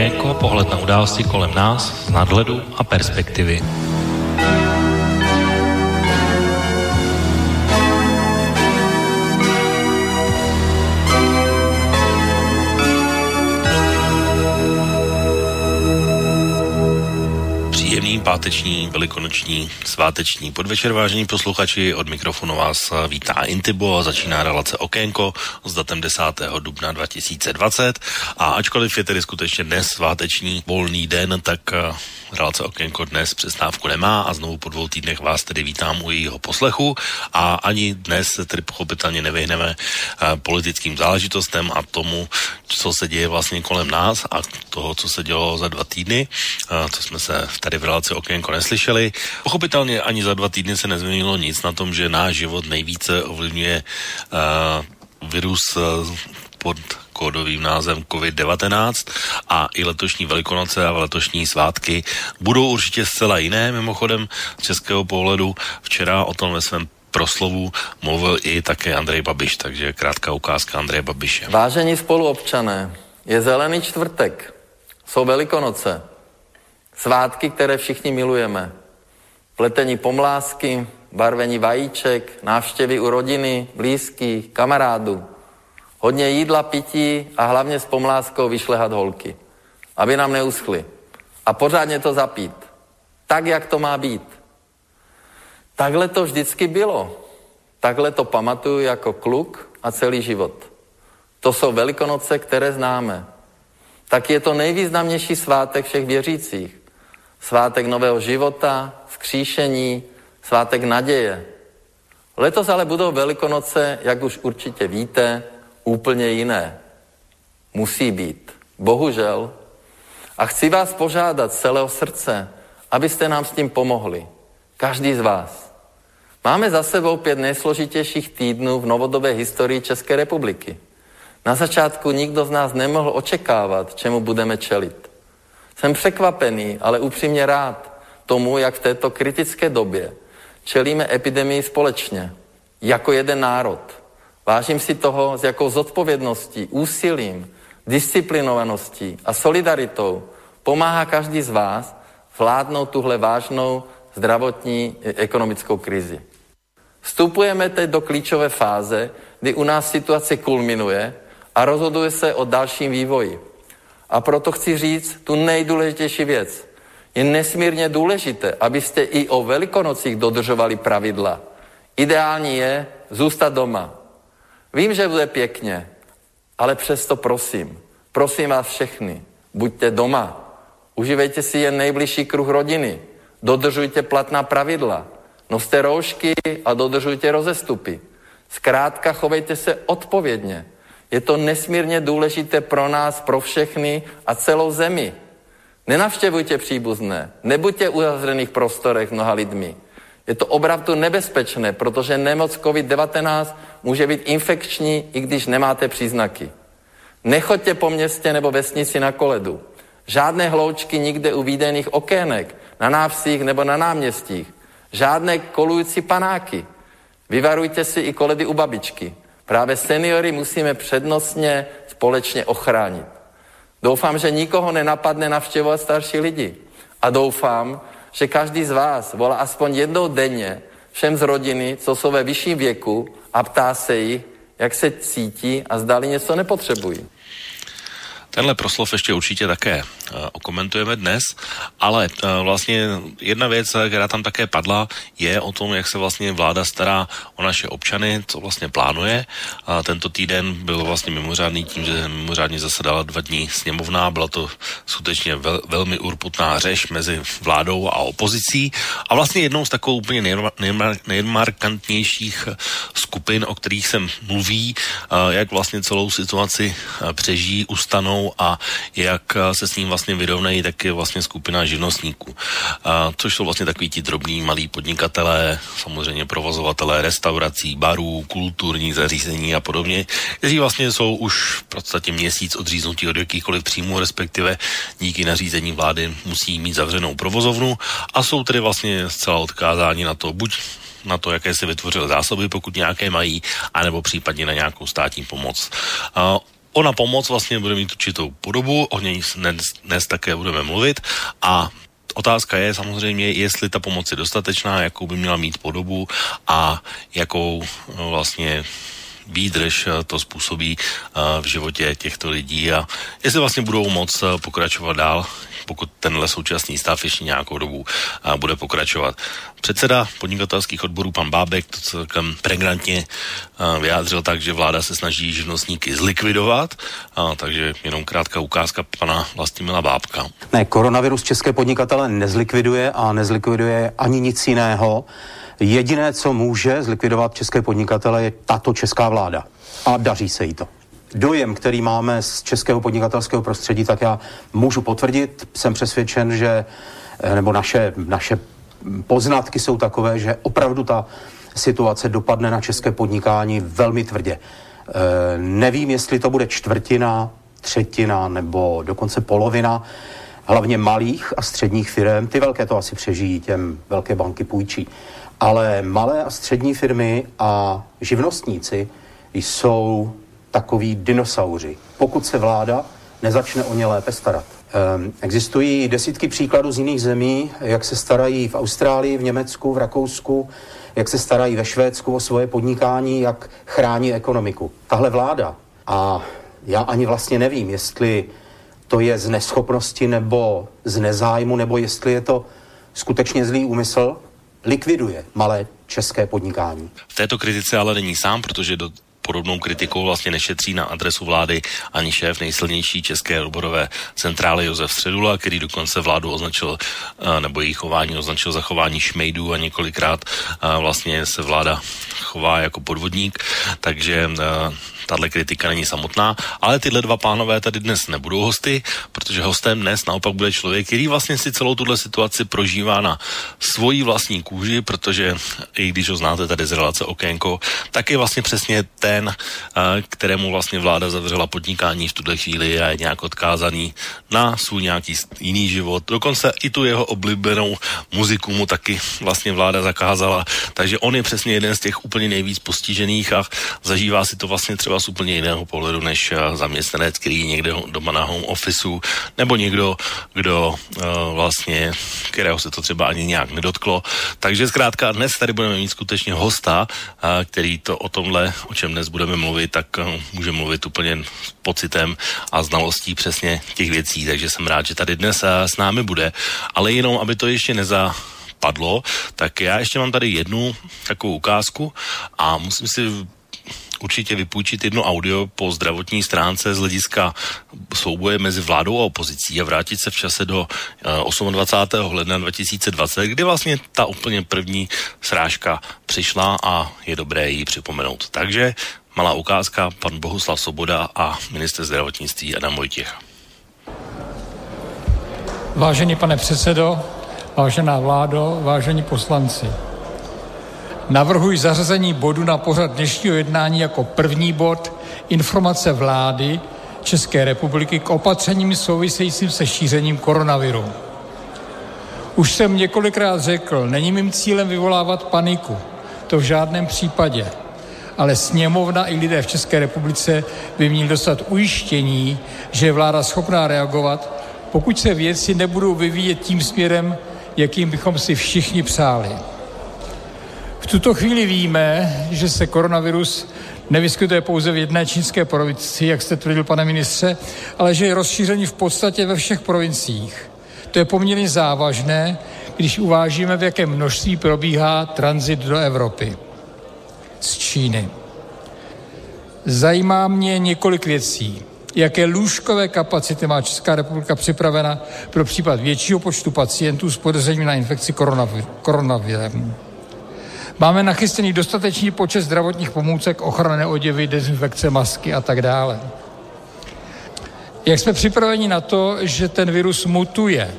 Okénko, pohled na události kolem nás z nadhledu a perspektivy. Páteční, velikonoční, sváteční podvečer, vážení posluchači. Od mikrofonu vás vítá Intibo a začíná relace Okénko s datem 10. dubna 2020. A ačkoliv je tedy skutečně dnes sváteční volný den, tak eh, relace Okénko dnes přestávku nemá a znovu po dvou týdnech vás tedy vítám u jejího poslechu a ani dnes se tedy pochopitelně nevyhneme eh, politickým záležitostem a tomu, co se děje vlastně kolem nás a toho, co se dělo za dva týdny, eh, co jsme se tady v relaci Okénko neslyšeli. Pochopitelně ani za dva týdny se nezměnilo nic na tom, že náš život nejvíce ovlivňuje uh, virus pod kódovým názvem COVID-19 a i letošní velikonoce a letošní svátky budou určitě zcela jiné. Mimochodem z českého pohledu včera o tom ve svém proslovu mluvil i také Andrej Babiš, takže krátká ukázka Andreje Babiše. Vážení spoluobčané, je zelený čtvrtek, jsou velikonoce, svátky, které všichni milujeme. Pletení pomlásky, barvení vajíček, návštěvy u rodiny, blízkých, kamarádů. Hodně jídla, pití a hlavně s pomláskou vyšlehat holky, aby nám neuschly. A pořádně to zapít. Tak, jak to má být. Takhle to vždycky bylo. Takhle to pamatuju jako kluk a celý život. To jsou velikonoce, které známe. Tak je to nejvýznamnější svátek všech věřících. Svátek nového života, vzkříšení, svátek naděje. Letos ale budou velikonoce, jak už určitě víte, úplně jiné. Musí být. Bohužel. A chci vás požádat z celého srdce, abyste nám s tím pomohli. Každý z vás. Máme za sebou pět nejsložitějších týdnů v novodobé historii České republiky. Na začátku nikdo z nás nemohl očekávat, čemu budeme čelit. Jsem překvapený, ale upřímně rád tomu, jak v této kritické době čelíme epidemii společně, jako jeden národ. Vážím si toho, s jakou zodpovědností, úsilím, disciplinovaností a solidaritou pomáhá každý z vás vládnout tuhle vážnou zdravotní i ekonomickou krizi. Vstupujeme teď do klíčové fáze, kdy u nás situace kulminuje a rozhoduje se o dalším vývoji. A proto chci říct tu nejdůležitější věc. Je nesmírně důležité, abyste i o velikonocích dodržovali pravidla. Ideální je zůstat doma. Vím, že bude pěkně, ale přesto prosím, prosím vás všechny, buďte doma. Užívejte si jen nejbližší kruh rodiny. Dodržujte platná pravidla. Noste roušky a dodržujte rozestupy. Zkrátka chovejte se odpovědně. Je to nesmírně důležité pro nás, pro všechny a celou zemi. Nenavštěvujte příbuzné, nebuďte u zavřených prostorech mnoha lidmi. Je to opravdu nebezpečné, protože nemoc COVID-19 může být infekční, i když nemáte příznaky. Nechoďte po městě nebo vesnici na koledu. Žádné hloučky nikde u výdejných okének, na návsích nebo na náměstích. Žádné kolující panáky. Vyvarujte si i koledy u babičky. Právě seniory musíme přednostně společně ochránit. Doufám, že nikoho nenapadne navštěvovat starší lidi. A doufám, že každý z vás volá aspoň jednou denně všem z rodiny, co jsou ve vyšším věku a ptá se jich, jak se cítí a zdali něco nepotřebují. Tenhle proslov ještě určitě také uh, okomentujeme dnes, ale uh, vlastně jedna věc, která tam také padla, je o tom, jak se vlastně vláda stará o naše občany, co vlastně plánuje. A tento týden byl vlastně mimořádný tím, že mimořádně zasedala dva dní sněmovna, byla to skutečně vel, velmi urputná řeš mezi vládou a opozicí a vlastně jednou z takovou úplně nejmar, nejmar, nejmarkantnějších skupin, o kterých se mluví, jak vlastně celou situaci přežijí, ustanou stranou a jak eh, se s ním vlastně vyrovnají, tak je vlastně skupina živnostníků. A, což jsou vlastně takový ti drobní malí podnikatelé, samozřejmě provozovatelé restaurací, barů, kulturní zařízení a podobně, kteří vlastně jsou už v podstatě měsíc odříznutí od jakýchkoliv příjmů, respektive díky nařízení vlády musí mít zavřenou provozovnu a jsou tedy vlastně zcela odkázáni na to, buď na to, jaké si vytvořil zásoby, pokud nějaké mají, anebo případně na nějakou státní pomoc. Ona pomoc vlastně bude mít určitou podobu, o něj dnes, dnes také budeme mluvit a Otázka je samozřejmě, jestli ta pomoc je dostatečná, jakou by měla mít podobu a jakou no, vlastně výdrž to způsobí v životě těchto lidí a jestli vlastně budou moc pokračovat dál, pokud tenhle současný stav ještě nějakou dobu bude pokračovat. Předseda podnikatelských odborů pan Bábek to celkem pregnantně vyjádřil tak, že vláda se snaží živnostníky zlikvidovat, a, takže jenom krátká ukázka pana Vlastimila Bábka. Ne, koronavirus české podnikatele nezlikviduje a nezlikviduje ani nic jiného. Jediné, co může zlikvidovat české podnikatele, je tato česká vláda. A daří se jí to. Dojem, který máme z českého podnikatelského prostředí, tak já můžu potvrdit. Jsem přesvědčen, že eh, nebo naše, naše poznatky jsou takové, že opravdu ta situace dopadne na české podnikání velmi tvrdě. E, nevím, jestli to bude čtvrtina, třetina nebo dokonce polovina, hlavně malých a středních firm. Ty velké to asi přežijí, těm velké banky půjčí. Ale malé a střední firmy a živnostníci jsou takoví dinosauři, pokud se vláda nezačne o ně lépe starat. Um, existují desítky příkladů z jiných zemí, jak se starají v Austrálii, v Německu, v Rakousku, jak se starají ve Švédsku o svoje podnikání, jak chrání ekonomiku. Tahle vláda, a já ani vlastně nevím, jestli to je z neschopnosti nebo z nezájmu, nebo jestli je to skutečně zlý úmysl, likviduje malé české podnikání. V této kritice ale není sám, protože do podobnou kritikou vlastně nešetří na adresu vlády ani šéf nejsilnější české odborové centrály Josef Středula, který dokonce vládu označil, eh, nebo jejich chování označil za chování šmejdů a několikrát eh, vlastně se vláda chová jako podvodník, takže eh, tahle kritika není samotná, ale tyhle dva pánové tady dnes nebudou hosty, protože hostem dnes naopak bude člověk, který vlastně si celou tuhle situaci prožívá na svojí vlastní kůži, protože i když ho znáte tady z relace Okénko, tak je vlastně přesně ten, kterému vlastně vláda zavřela podnikání v tuhle chvíli a je nějak odkázaný na svůj nějaký jiný život. Dokonce i tu jeho oblíbenou muziku mu taky vlastně vláda zakázala, takže on je přesně jeden z těch úplně nejvíc postižených a zažívá si to vlastně třeba z úplně jiného pohledu než eh, zaměstnanec, který někde doma na home officeu, nebo někdo, kdo uh, vlastně, kterého se to třeba ani nějak nedotklo. Takže zkrátka dnes tady budeme mít skutečně hosta, uh, který to o tomhle, o čem dnes budeme mluvit, tak uh, může mluvit úplně s pocitem a znalostí přesně těch věcí. Takže jsem rád, že tady dnes s námi bude. Ale jenom, aby to ještě neza padlo, tak já ještě mám tady jednu takovou ukázku a musím si určitě vypůjčit jedno audio po zdravotní stránce z hlediska souboje mezi vládou a opozicí a vrátit se v čase do 28. Eh, ledna 2020, kdy vlastně ta úplně první srážka přišla a je dobré ji připomenout. Takže malá ukázka, pan Bohuslav Soboda a minister zdravotnictví Adam Vojtěch. Vážený pane předsedo, vážená vládo, vážení poslanci. Navrhuji zařazení bodu na pořad dnešního jednání jako první bod informace vlády České republiky k opatřením souvisejícím se šířením koronaviru. Už jsem několikrát řekl, není mým cílem vyvolávat paniku. To v žádném případě. Ale sněmovna i lidé v České republice by měli dostat ujištění, že je vláda schopná reagovat, pokud se věci nebudou vyvíjet tím směrem, jakým bychom si všichni přáli. V tuto chvíli víme, že se koronavirus nevyskytuje pouze v jedné čínské provincii, jak jste tvrdil, pane ministře, ale že je rozšířený v podstatě ve všech provinciích. To je poměrně závažné, když uvážíme, v jakém množství probíhá tranzit do Evropy z Číny. Zajímá mě několik věcí. Jaké lůžkové kapacity má Česká republika připravena pro případ většího počtu pacientů s podezřením na infekci koronavirem? Máme nachystený dostatečný počet zdravotních pomůcek, ochranné oděvy, dezinfekce, masky a tak dále. Jak jsme připraveni na to, že ten virus mutuje?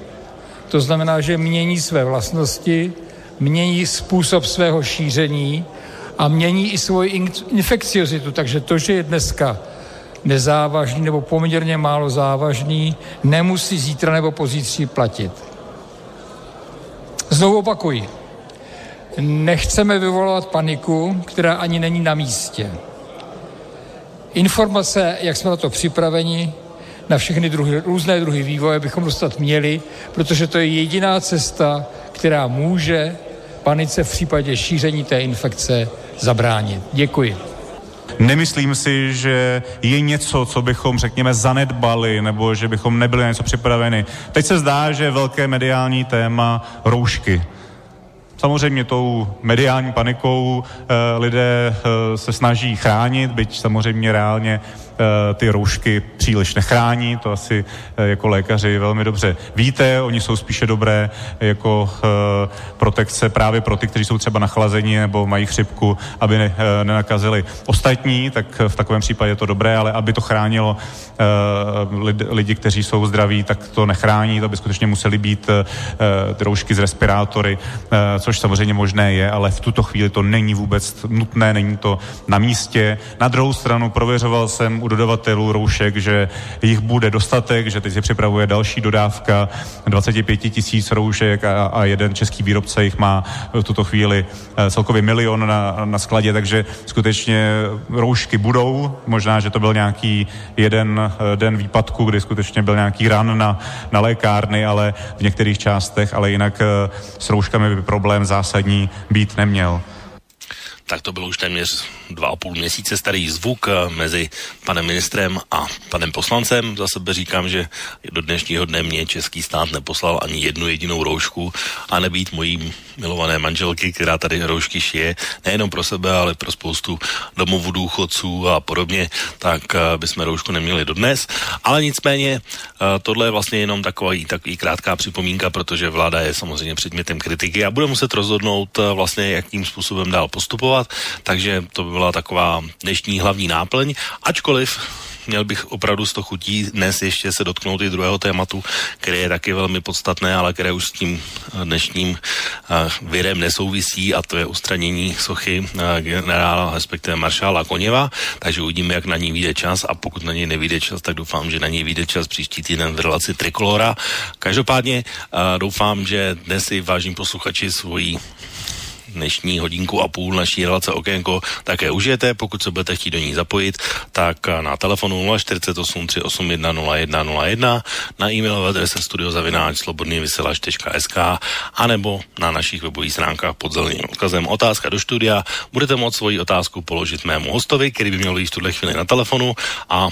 To znamená, že mění své vlastnosti, mění způsob svého šíření a mění i svoji infekciozitu. Takže to, že je dneska nezávažný nebo poměrně málo závažný, nemusí zítra nebo pozítří platit. Znovu opakuji, Nechceme vyvolat paniku, která ani není na místě. Informace, jak jsme na to připraveni, na všechny druhy, různé druhy vývoje bychom dostat měli, protože to je jediná cesta, která může panice v případě šíření té infekce zabránit. Děkuji. Nemyslím si, že je něco, co bychom, řekněme, zanedbali, nebo že bychom nebyli na něco připraveni. Teď se zdá, že je velké mediální téma roušky. Samozřejmě tou mediální panikou e, lidé e, se snaží chránit, byť samozřejmě reálně Eh, ty roušky příliš nechrání, to asi eh, jako lékaři velmi dobře víte, oni jsou spíše dobré jako eh, protekce právě pro ty, kteří jsou třeba nachlazení nebo mají chřipku, aby ne, nenakazili ostatní, tak v takovém případě je to dobré, ale aby to chránilo lidi, kteří jsou zdraví, tak to nechrání, to by skutečně museli být ty roušky z respirátory, což samozřejmě možné je, ale v tuto chvíli to není vůbec nutné, není to na místě. Na druhou stranu prověřoval jsem u dodavatelů roušek, že jich bude dostatek, že teď se připravuje další dodávka 25 tisíc roušek a, a jeden český výrobce jich má v tuto chvíli eh, celkově milion na, na skladě, takže skutečně roušky budou. Možná, že to byl nějaký jeden eh, den výpadku, kdy skutečně byl nějaký ran na, na lékárny, ale v některých částech, ale jinak eh, s rouškami by problém zásadní být neměl tak to byl už téměř dva a půl měsíce starý zvuk eh, mezi panem ministrem a panem poslancem. Za sebe říkám, že do dnešního dne mě český stát neposlal ani jednu jedinou roušku a nebýt mojí milované manželky, která tady roušky šije, nejenom pro sebe, ale pro spoustu domovů důchodců a podobně, tak eh, bychom roušku neměli dodnes. Ale nicméně eh, tohle je vlastně jenom takový, takový krátká připomínka, protože vláda je samozřejmě předmětem kritiky a bude muset rozhodnout vlastně, jakým způsobem dál postupovat. Takže to by byla taková dnešní hlavní náplň, ačkoliv měl bych opravdu z toho chutí dnes ještě se dotknout i druhého tématu, které je taky velmi podstatné, ale které už s tím eh, dnešním eh, virem nesouvisí a to je ustranění sochy eh, generála, respektive maršála Koněva, takže uvidíme, jak na ní vyjde čas a pokud na něj nevyjde čas, tak doufám, že na něj vyjde čas příští týden v relaci Trikolora. Každopádně doufám, že dnes si vážní posluchači svojí dnešní hodinku a půl naší relace Okénko také užijete. Pokud se budete chtít do ní zapojit, tak na telefonu 048 381 0101, na e-mailové adrese studiozavináč slobodnývyselač.sk a nebo na našich webových stránkách pod zeleným odkazem otázka do studia. Budete moct svoji otázku položit mému hostovi, který by měl být v tuhle chvíli na telefonu a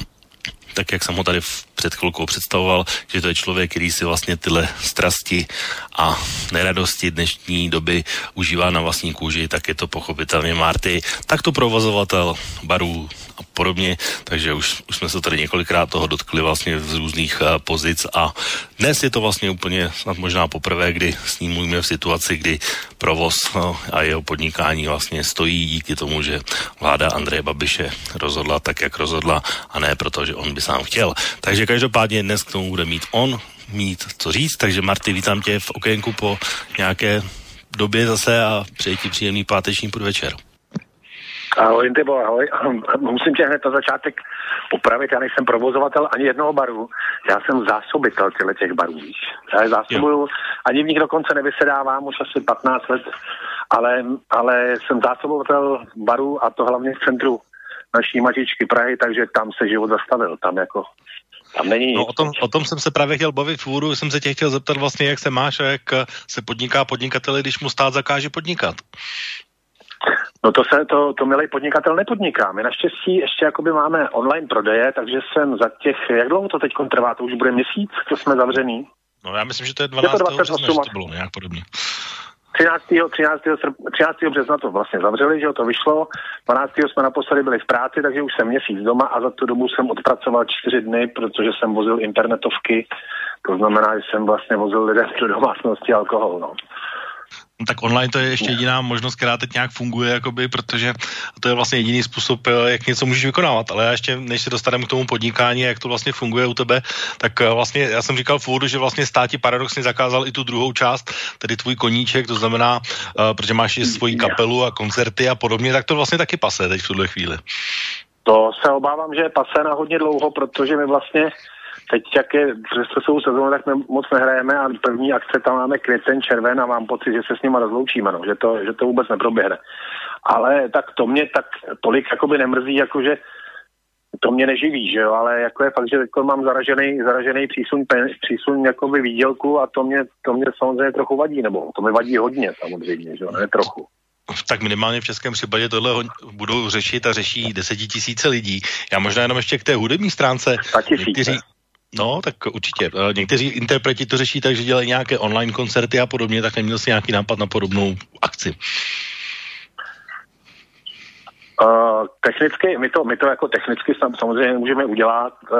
tak jak jsem ho tady před chvilkou představoval, že to je člověk, který si vlastně tyhle strasti a neradosti dnešní doby užívá na vlastní kůži, tak je to pochopitelně Marty, tak to provozovatel barů a podobně, takže už, už jsme se tady několikrát toho dotkli vlastně z různých uh, pozic a dnes je to vlastně úplně snad možná poprvé, kdy s ním mluvíme v situaci, kdy provoz no, a jeho podnikání vlastně stojí díky tomu, že vláda Andreje Babiše rozhodla tak, jak rozhodla a ne proto, že on by sám chtěl. Takže každopádně dnes k tomu bude mít on mít co říct, takže Marty, vítám tě v okénku po nějaké době zase a přeji ti příjemný páteční podvečer. Ahoj, Tybo, ahoj. Musím tě hned na začátek upravit, já nejsem provozovatel ani jednoho baru, já jsem zásobitel těchto těch barů, víš. Já je zásobuju, jo. ani v nich dokonce nevysedávám už asi 15 let, ale, ale jsem zásobovatel baru a to hlavně v centru naší matičky Prahy, takže tam se život zastavil, tam jako tam není no, o, tom, o tom jsem se právě chtěl bavit v úvodu, jsem se tě chtěl zeptat vlastně, jak se máš a jak se podniká podnikateli, když mu stát zakáže podnikat. No to se, to, to milý podnikatel nepodniká. My naštěstí ještě jakoby máme online prodeje, takže jsem za těch, jak dlouho to teď trvá, to už bude měsíc, co jsme zavřený? No já myslím, že to je 12. Je to 28, března, to bylo nějak podobně. 13. 13. 13. března to vlastně zavřeli, že to vyšlo. 12. jsme naposledy byli v práci, takže už jsem měsíc doma a za tu dobu jsem odpracoval čtyři dny, protože jsem vozil internetovky. To znamená, že jsem vlastně vozil lidem do domácnosti alkohol. No. No, tak online to je ještě jediná možnost, která teď nějak funguje, jakoby, protože to je vlastně jediný způsob, eh, jak něco můžeš vykonávat. Ale já ještě, než se dostaneme k tomu podnikání, jak to vlastně funguje u tebe, tak eh, vlastně já jsem říkal v úvodu, že vlastně státi paradoxně zakázal i tu druhou část, tedy tvůj koníček, to znamená, uh, protože máš i svoji kapelu a koncerty a podobně, tak to vlastně taky pase teď v tuhle chvíli. To se obávám, že je pase na hodně dlouho, protože my vlastně Teď, jak je přestou sezónu, tak my moc nehrajeme a první akce tam máme květen, červen a mám pocit, že se s nima rozloučíme, no, že, to, že to vůbec neproběhne. Ale tak to mě tak tolik jakoby nemrzí, jakože to mě neživí, že jo, ale jako je fakt, že teď mám zaražený, zaražený přísun, přísun jakoby výdělku a to mě, to mě samozřejmě trochu vadí, nebo to mi vadí hodně samozřejmě, že jo, ne trochu tak minimálně v českém případě tohle budou řešit a řeší desetitisíce lidí. Já možná jenom ještě k té hudební stránce. Někteří, No, tak určitě. Eh, někteří interpreti to řeší tak, že dělají nějaké online koncerty a podobně, tak neměl si nějaký nápad na podobnou akci. Uh, technicky, my to, my to jako technicky samozřejmě můžeme udělat, uh,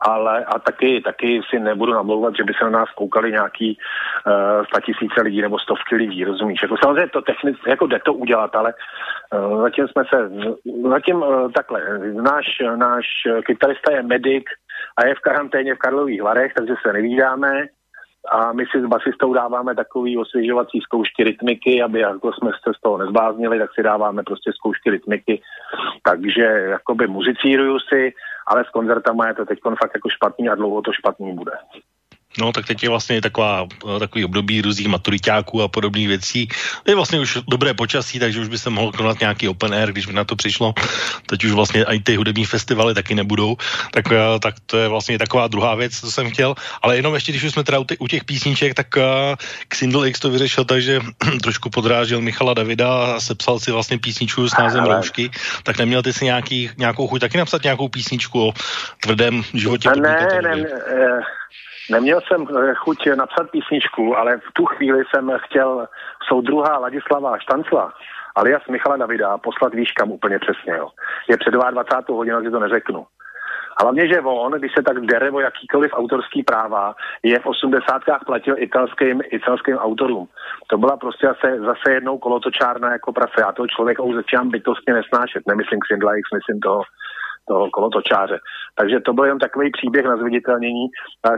ale a taky, taky si nebudu namlouvat, že by se na nás koukali nějaký uh, tisíce lidí nebo stovky lidí, rozumíš? Jako samozřejmě to technicky, jako jde to udělat, ale uh, zatím jsme se, zatím uh, takhle, náš, náš kytarista je medic a je v karanténě v Karlových Varech, takže se nevídáme a my si s basistou dáváme takový osvěžovací zkoušky rytmiky, aby jako jsme se z toho nezbláznili, tak si dáváme prostě zkoušky rytmiky. Takže jakoby muzicíruju si, ale s koncertama je to teď fakt jako špatný a dlouho to špatný bude. No, tak teď je vlastně taková, takový období různých maturitáků a podobných věcí. Je vlastně už dobré počasí, takže už by se mohl konat nějaký open air, když by na to přišlo. Teď už vlastně i ty hudební festivaly taky nebudou. Tak, eh, tak to je vlastně taková druhá věc, co jsem chtěl. Ale jenom ještě, když už jsme teda u těch písniček, tak eh, Xindl X to vyřešil tak, že trošku podrážil Michala Davida a sepsal si vlastně písničku s názvem. Roušky. Tak neměl ty si nějaký, nějakou chuť taky napsat nějakou písničku o tvrdém životě? Ne, ne, ne, ne, Neměl jsem eh, chuť napsat písničku, ale v tu chvíli jsem chtěl soudruha Ladislava Štancla, alias Michala Davida, poslat výškam úplně přesně. Jo. Je před 22. hodinou, že to neřeknu. A hlavně, že on, když se tak dere o jakýkoliv autorský práva, je v 80. platil italským, italským autorům. To byla prostě zase, zase jednou kolotočárna jako prase. Já toho člověka už začínám bytostně nesnášet. Nemyslím Xindla myslím toho toho kolotočáře. Takže to byl jen takový příběh na zviditelnění.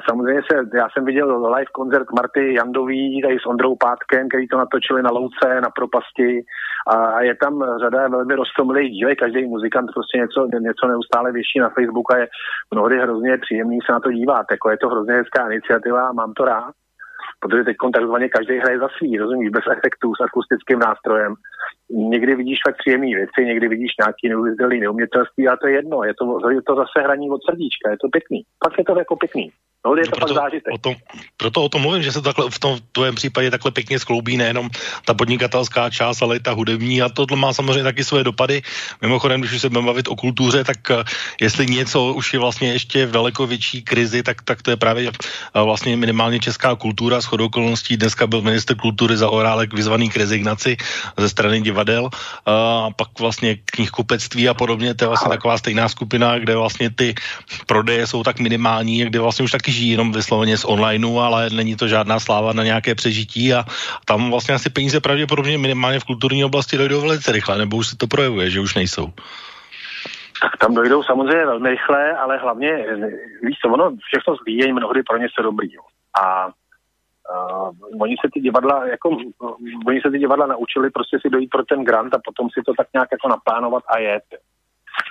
Samozřejmě se, já jsem viděl live koncert Marty Jandový tady s Ondrou Pátkem, který to natočili na louce, na propasti a je tam řada velmi roztomilých dílek. Každý muzikant prostě něco, něco neustále věší na Facebooku a je mnohdy hrozně příjemný se na to dívat. Jako je to hrozně hezká iniciativa a mám to rád protože teď takzvaně každý hraje za svý, rozumíš, bez efektů, s akustickým nástrojem. Někdy vidíš fakt příjemné věci, někdy vidíš nějaký neuvěřitelný neumětelství, a to je jedno, je to, je to zase hraní od srdíčka, je to pěkný. Pak je to jako pěkný. No, je to proto, fakt zážitek. O tom, proto o tom mluvím, že se takhle v tom tvém případě takhle pěkně skloubí nejenom ta podnikatelská část, ale i ta hudební a tohle má samozřejmě taky své dopady. Mimochodem, když už se budeme bavit o kultuře, tak uh, jestli něco už je vlastně ještě v daleko větší krizi, tak, tak to je právě uh, vlastně minimálně česká kultura. S okolností dneska byl minister kultury za Orálek vyzvaný k rezignaci ze strany divadel a pak vlastně knihkupectví a podobně. To je vlastně taková stejná skupina, kde vlastně ty prodeje jsou tak minimální, kde vlastně už taky taky žijí jenom vysloveně z onlineu, ale není to žádná sláva na nějaké přežití a tam vlastně asi peníze pravděpodobně minimálně v kulturní oblasti dojdou velice rychle, nebo už se to projevuje, že už nejsou. Tak tam dojdou samozřejmě velmi rychle, ale hlavně, víš co, ono všechno zlý je mnohdy pro ně se dobrý. Jo. A Uh, oni se ty divadla, jako, uh, oni se ty divadla naučili prostě si dojít pro ten grant a potom si to tak nějak jako naplánovat a jet.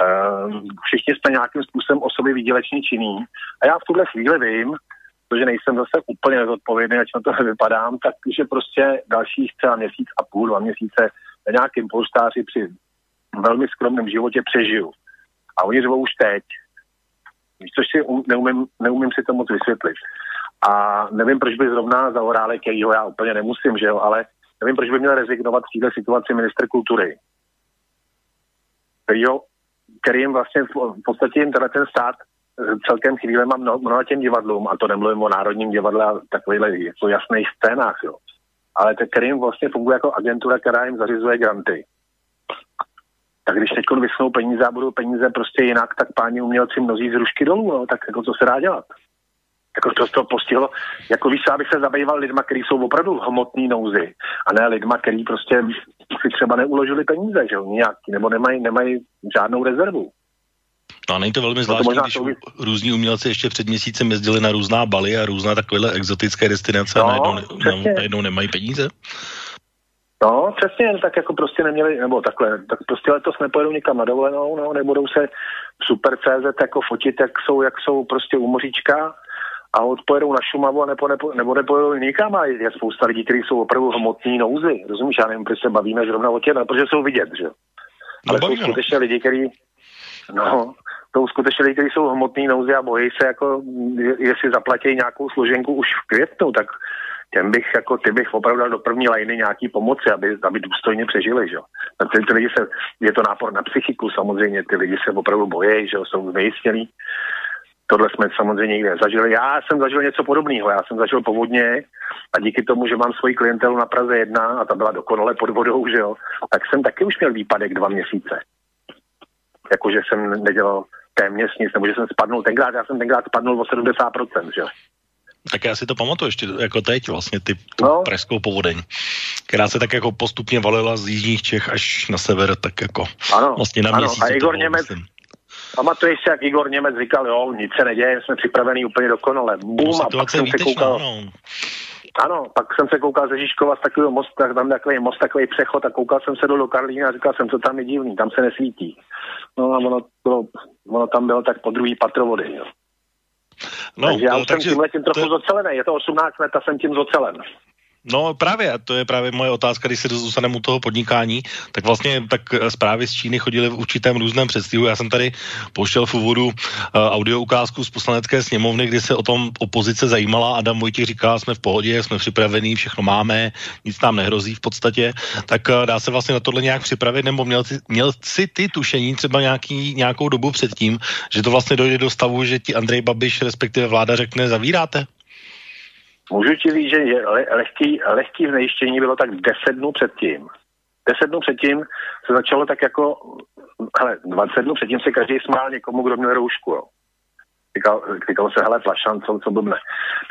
Ehm, všichni jsme nějakým způsobem o sobě výdělečně činný. A já v tuhle chvíli vím, protože nejsem zase úplně nezodpovědný, ať na to vypadám, takže prostě dalších třeba měsíc a půl, dva měsíce na nějakým polštáři při velmi skromném životě přežiju. A oni řvou už teď, což si um, neumím, neumím si to moc vysvětlit. A nevím, proč by zrovna za Orálek, kterýho já úplně nemusím, že jo, ale nevím, proč by měl rezignovat v této situaci minister kultury, kterýho kterým vlastně v podstatě jim tenhle ten stát eh, celkem chvíle má mnoho, mnoho těm divadlům, a to nemluvím o Národním divadle a takovýhle jako jasných scénách, jo. ale kterým vlastně funguje jako agentura, která jim zařizuje granty. Tak když teď vysnou peníze a budou peníze prostě jinak, tak páni umělci mnozí z rušky dolů, no, tak jako co se dá dělat? Jako to, to postihlo, jako víš, abych se zabýval lidma, kteří jsou opravdu v hmotný nouzi a ne lidma, kteří prostě si třeba neuložili peníze, že jo, nějaký, nebo nemají, nemají žádnou rezervu. No a není to velmi no zvláštní, to když souvis... různí umělci ještě před měsícem jezdili na různá baly a různá takovéhle exotické destinace no, a najednou, ne, najednou nemají peníze? No, přesně, tak jako prostě neměli, nebo takhle, tak prostě letos nepojedou nikam na dovolenou, no, nebudou se v Super CZ jako fotit, jak jsou, jak jsou prostě u moříčka, a odpojedou na Šumavu a nebo, nebo, nebo nepojedou nikam a je spousta lidí, kteří jsou opravdu hmotní nouzy. Rozumíš, já nevím, proč se bavíme zrovna o těch, protože jsou vidět, že? No, Ale jsou skutečně lidi, kteří no, jsou skutečně lidi, kteří jsou hmotný nouzy a bojí se, jako, jestli zaplatí nějakou složenku už v květnu, tak těm bych, jako ty bych opravdu dal do první lajny nějaký pomoci, aby, aby důstojně přežili, že Ty, ty lidi se, je to nápor na psychiku samozřejmě, ty lidi se opravdu bojí, že jsou znejistělí. Tohle jsme samozřejmě někde zažili. Já jsem zažil něco podobného. Já jsem zažil povodně a díky tomu, že mám svoji klientelu na Praze 1 a ta byla dokonale pod vodou, že jo, tak jsem taky už měl výpadek dva měsíce. Jakože jsem nedělal téměř nic, nebo že jsem spadnul tenkrát, já jsem tenkrát spadnul o 70%, že jo. Tak já si to pamatuju ještě jako teď vlastně, ty no. pražskou povodeň, která se tak jako postupně valila z jižních Čech až na sever, tak jako ano, vlastně na ano. A Igor Němec, myslím. Pamatuješ si, jak Igor Němec říkal, jo, nic se neděje, jsme připraveni úplně dokonale. Bum, a pak jsem se koukal, ano. Ano, pak jsem se koukal ze Žižkova z takového mostu, tak tam takový most, takový přechod a koukal jsem se do, do Karlína a říkal jsem, co tam je divný, tam se nesvítí. No a ono, bylo, ono tam bylo tak po druhý patro vody. Jo. No, takže já no, už takže, jsem tímhle tím trochu to... zocelený, je to 18 let a jsem tím zocelen. No právě, to je právě moje otázka, když se dostaneme u toho podnikání, tak vlastně tak eh, zprávy z Číny chodily v určitém různém předstihu. Já jsem tady pouštěl v úvodu uh, audio ukázku z poslanecké sněmovny, kdy se o tom opozice zajímala. Adam Vojtěch říká, jsme v pohodě, jsme připravení, všechno máme, nic nám nehrozí v podstatě. Tak uh, dá se vlastně na tohle nějak připravit, nebo měl, ty, měl si ty tušení třeba nějaký, nějakou dobu předtím, že to vlastně dojde do stavu, že ti Andrej Babiš, respektive vláda řekne, zavíráte? Můžu ti říct, že le, lehký, lehký znejištění bylo tak 10 dnů předtím. 10 dnů předtím se začalo tak jako, hele, 20 dnů předtím se každý smál někomu, kdo měl roušku. Jo. Říkal, říkal se, hele, flašan, co, blbne.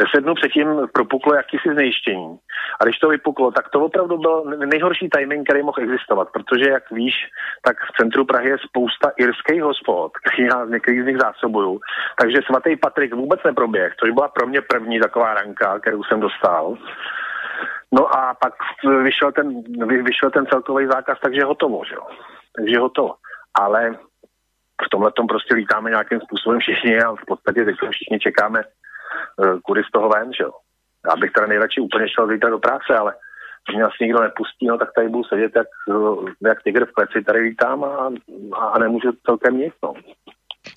Deset dnů předtím propuklo jakýsi znejištění. A když to vypuklo, tak to opravdu byl nejhorší timing, který mohl existovat, protože, jak víš, tak v centru Prahy je spousta irských hospod, který já z některých z nich zásobuju. Takže svatý Patrik vůbec neproběh, což byla pro mě první taková ranka, kterou jsem dostal. No a pak vyšel ten, vyšel ten celkový zákaz, takže hotovo, že jo. Takže hotovo. Ale v tomhle tom prostě lítáme nějakým způsobem všichni a v podstatě teď všichni čekáme, uh, kudy z toho ven, že jo. Já bych teda nejradši úplně šel zítra do práce, ale když mě asi nikdo nepustí, no tak tady budu sedět jak, eh, jak tygr v kleci, tady vítám a, a nemůžu celkem nic, no.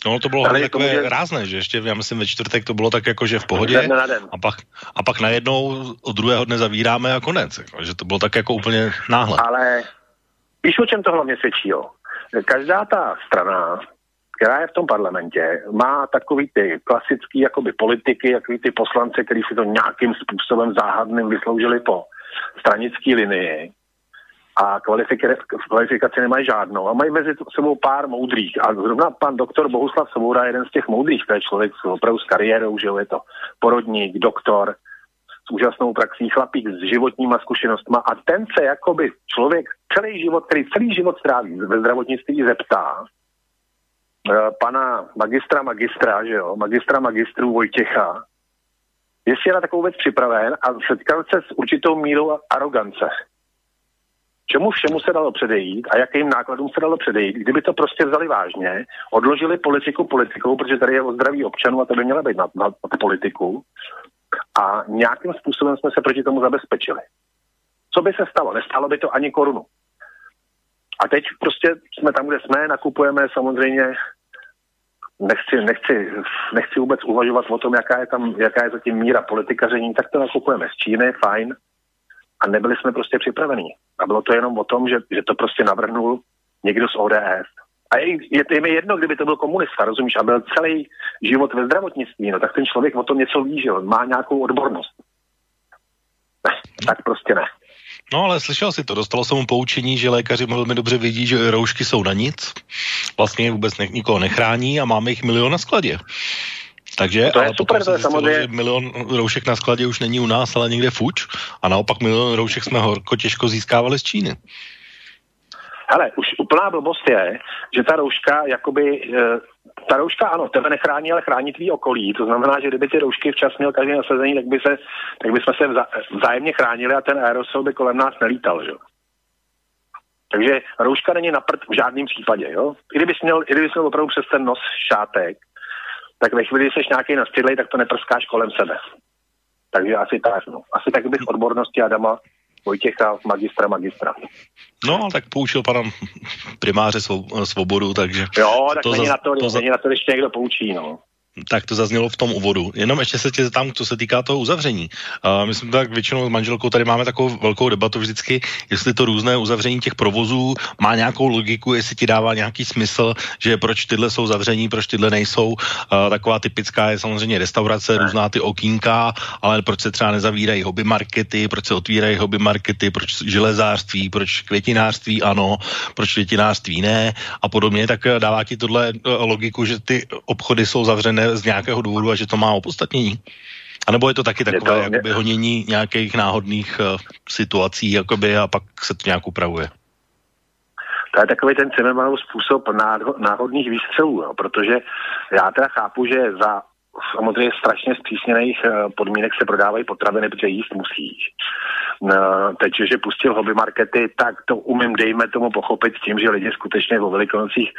No to bylo hodně takové může... rázné, že ještě, já myslím, ve čtvrtek to bylo tak jako, že v pohodě den. A, pak, a pak najednou od druhého dne zavíráme a konec, jako, že to bylo tak jako úplně náhle. Ale víš, o čem to hlavně svědčí, jo? Každá ta strana, která je v tom parlamentě, má takový ty klasický jakoby politiky, jakoby ty poslance, kteří si to nějakým způsobem záhadným vysloužili po stranické linii a kvalifikaci, kvalifikaci nemají žádnou a mají mezi sebou pár moudrých. A zrovna pan doktor Bohuslav Svoboda je jeden z těch moudrých, to je člověk s opravdu s kariérou, že je to porodník, doktor, úžasnou praxí, chlapík s životníma zkušenostma a ten se jakoby člověk celý život, který celý život stráví ve zdravotnictví, zeptá uh, pana magistra magistra, že jo, magistra magistru Vojtěcha, jestli je na takovou věc připraven a setkal se s určitou mírou arogance. Čemu všemu se dalo předejít a jakým nákladům se dalo předejít, kdyby to prostě vzali vážně, odložili politiku politikou, protože tady je o zdraví občanů a to by měla být nad, nad, nad politiku, a nějakým způsobem jsme se proti tomu zabezpečili. Co by se stalo? Nestalo by to ani korunu. A teď prostě jsme tam, kde jsme, nakupujeme samozřejmě, nechci, nechci, nechci vůbec uvažovat o tom, jaká je tam, jaká je zatím míra politikaření, tak to nakupujeme z Číny, fajn. A nebyli jsme prostě připraveni. A bylo to jenom o tom, že, že to prostě navrhnul někdo z ODS. A je, je, je mi jedno, kdyby to byl komunista, rozumíš, a byl celý život ve zdravotnictví, no tak ten člověk o tom něco ví, že má nějakou odbornost. Ne, tak prostě ne. No ale slyšel si to, dostalo se mu poučení, že lékaři velmi dobře vidí, že roušky jsou na nic, vlastně vůbec ne, nikoho nechrání a máme jich milion na skladě. Takže, to je super, to je samozřejmě... že milion roušek na skladě už není u nás, ale někde fuč a naopak milion roušek jsme horko těžko získávali z Číny. Hele, už úplná blbost je, že ta rouška, jakoby, e, ta rouška ano, tebe nechrání, ale chrání tvý okolí. To znamená, že kdyby ty roušky včas měl každý nasazení, tak by, se, tak by jsme se vzá, vzájemně chránili a ten aerosol by kolem nás nelítal, že? Takže rouška není na prd v žádném případě, jo? I kdybys měl, i kdybys měl opravdu přes ten nos šátek, tak ve chvíli, kdy jsi nějaký nastydlej, tak to neprskáš kolem sebe. Takže asi tak, no. Asi tak bych odbornosti Adama Vojtěcha, magistra, magistra. No, tak poučil pana primáře svobodu, takže... Jo, tak to není, za, na to, to, není na to, ještě někdo poučí, no tak to zaznělo v tom úvodu. Jenom ještě se tě zeptám, co se týká toho uzavření. Uh, my jsme tak většinou s manželkou tady máme takovou velkou debatu vždycky, jestli to různé uzavření těch provozů má nějakou logiku, jestli ti dává nějaký smysl, že proč tyhle jsou zavření, proč tyhle nejsou. Uh, taková typická je samozřejmě restaurace, různá ty okýnka, ale proč se třeba nezavírají hobby markety, proč se otvírají hobby markety, proč železářství, proč květinářství ano, proč květinářství ne a podobně, tak dává ti tohle logiku, že ty obchody jsou zavřené z nějakého důvodu a že to má opodstatnění? A nebo je to taky takové je to, jakoby, honění nějakých náhodných uh, situací jakoby, a pak se to nějak upravuje? To je takový ten Cimmermanův způsob náhodných výstřelů, jo, protože já teda chápu, že za samozřejmě strašně zpřísněných eh, podmínek se prodávají potraviny, protože jíst musíš. No, teď, že pustil hobby markety, tak to umím, dejme tomu pochopit tím, že lidi skutečně vo Velikonocích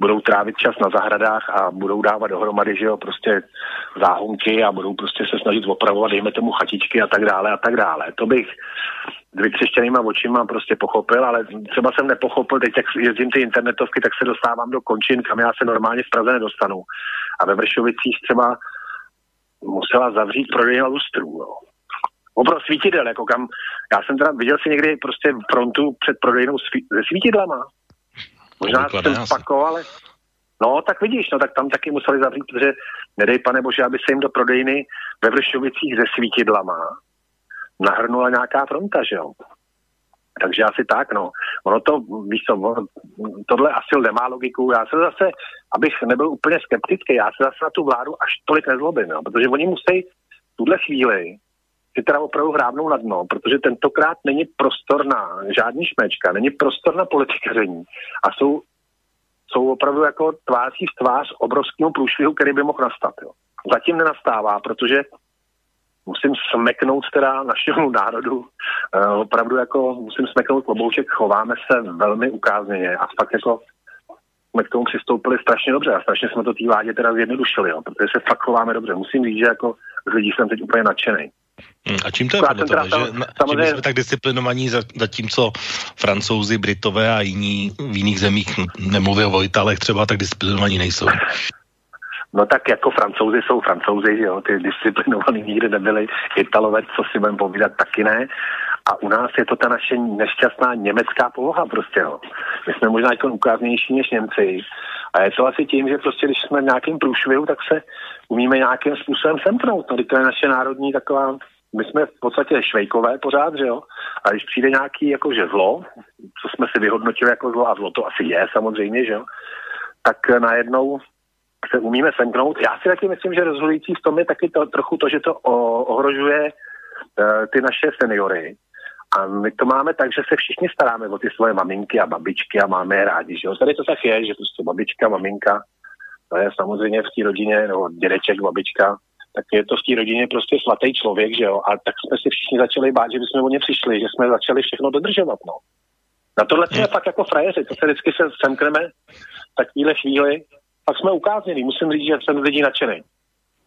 budou trávit čas na zahradách a budou dávat dohromady, že jo, prostě záhonky a budou prostě se snažit opravovat, dejme tomu chatičky a tak dále a tak dále. To bych vykřeštěnýma očima prostě pochopil, ale třeba jsem nepochopil, teď jak jezdím ty internetovky, tak se dostávám do končin, kam já se normálně v Praze nedostanu. A ve Vršovicích třeba musela zavřít prodej lustrů. Jo obro svítidel, jako kam, já jsem teda viděl si někdy prostě frontu před prodejnou svý, se svítidlama. Možná jsem spakoval, ale no tak vidíš, no tak tam taky museli zavřít, protože nedej pane bože, aby se jim do prodejny ve Vršovicích se svítidlama nahrnula nějaká fronta, že jo. Takže asi tak, no. Ono to, víš co, ono, tohle asi nemá logiku. Já se zase, abych nebyl úplně skeptický, já se zase na tu vládu až tolik nezlobím, no, protože oni musí v tuhle chvíli si teda opravdu hrábnou na dno, protože tentokrát není prostor na žádný šmečka, není prostor na politikaření a jsou, jsou opravdu jako tváří v tvář obrovskému průšvihu, který by mohl nastat. Jo. Zatím nenastává, protože musím smeknout teda našemu národu, uh, opravdu jako musím smeknout klobouček, chováme se velmi ukázněně a fakt jako jsme k tomu přistoupili strašně dobře a strašně jsme to té vládě teda zjednodušili, jo, protože se fakt chováme dobře. Musím říct, že jako z lidí jsem teď úplně nadšený. Hmm, a čím to je podle tebe, že samozřejmě... jsme tak disciplinovaní, zatímco francouzi, britové a jiní v jiných zemích, nemluvě o Italech třeba, tak disciplinovaní nejsou? No tak jako francouzi jsou francouzi, že jo, ty disciplinovaní nikdy nebyli, Italové, co si budeme povídat, taky ne. A u nás je to ta naše nešťastná německá poloha prostě, jo. My jsme možná jako ukáznější než Němci. A je to asi tím, že prostě, když jsme v nějakém průšvihu, tak se umíme nějakým způsobem semknout. No, to je naše národní taková, my jsme v podstatě švejkové pořád, že jo? A když přijde nějaký jakože zlo, co jsme si vyhodnotili jako zlo, a zlo to asi je samozřejmě, že jo? Tak najednou se umíme semknout. Já si taky myslím, že rozhodující v tom je taky to, trochu to, že to o, ohrožuje uh, ty naše seniory. A my to máme tak, že se všichni staráme o ty svoje maminky a babičky a máme je rádi. Že jo? Tady to tak je, že prostě babička, maminka, to je samozřejmě v té rodině, nebo dědeček, babička, tak je to v té rodině prostě svatý člověk, že jo. A tak jsme si všichni začali bát, že bychom o ně přišli, že jsme začali všechno dodržovat, no. Na tohle jsme hmm. fakt jako frajeři, to se vždycky se semkneme v takovéhle chvíli, pak jsme ukázněni. Musím říct, že jsem lidí nadšený.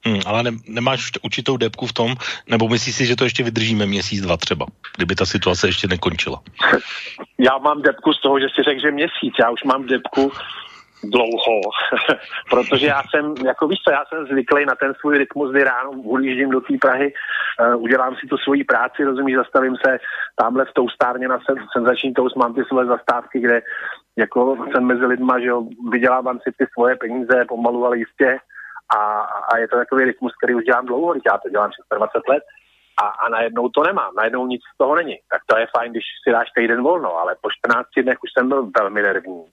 Hmm, ale ne, nemáš určitou depku v tom, nebo myslíš si, že to ještě vydržíme měsíc, dva třeba, kdyby ta situace ještě nekončila? Já mám depku z toho, že si řekl, že měsíc. Já už mám depku dlouho, protože já jsem, jako víš co, já jsem zvyklý na ten svůj rytmus, kdy ráno ujíždím do té Prahy, uh, udělám si tu svoji práci, rozumíš, zastavím se tamhle v toustárně na sen, senzační toust, mám ty své zastávky, kde jako jsem mezi lidma, že jo, vydělávám si ty svoje peníze pomalu, ale jistě. A, a je to takový rytmus, který už dělám dlouho, já to dělám 20 let. A, a najednou to nemám, najednou nic z toho není. Tak to je fajn, když si dáš týden volno, ale po 14 dnech už jsem byl velmi nervní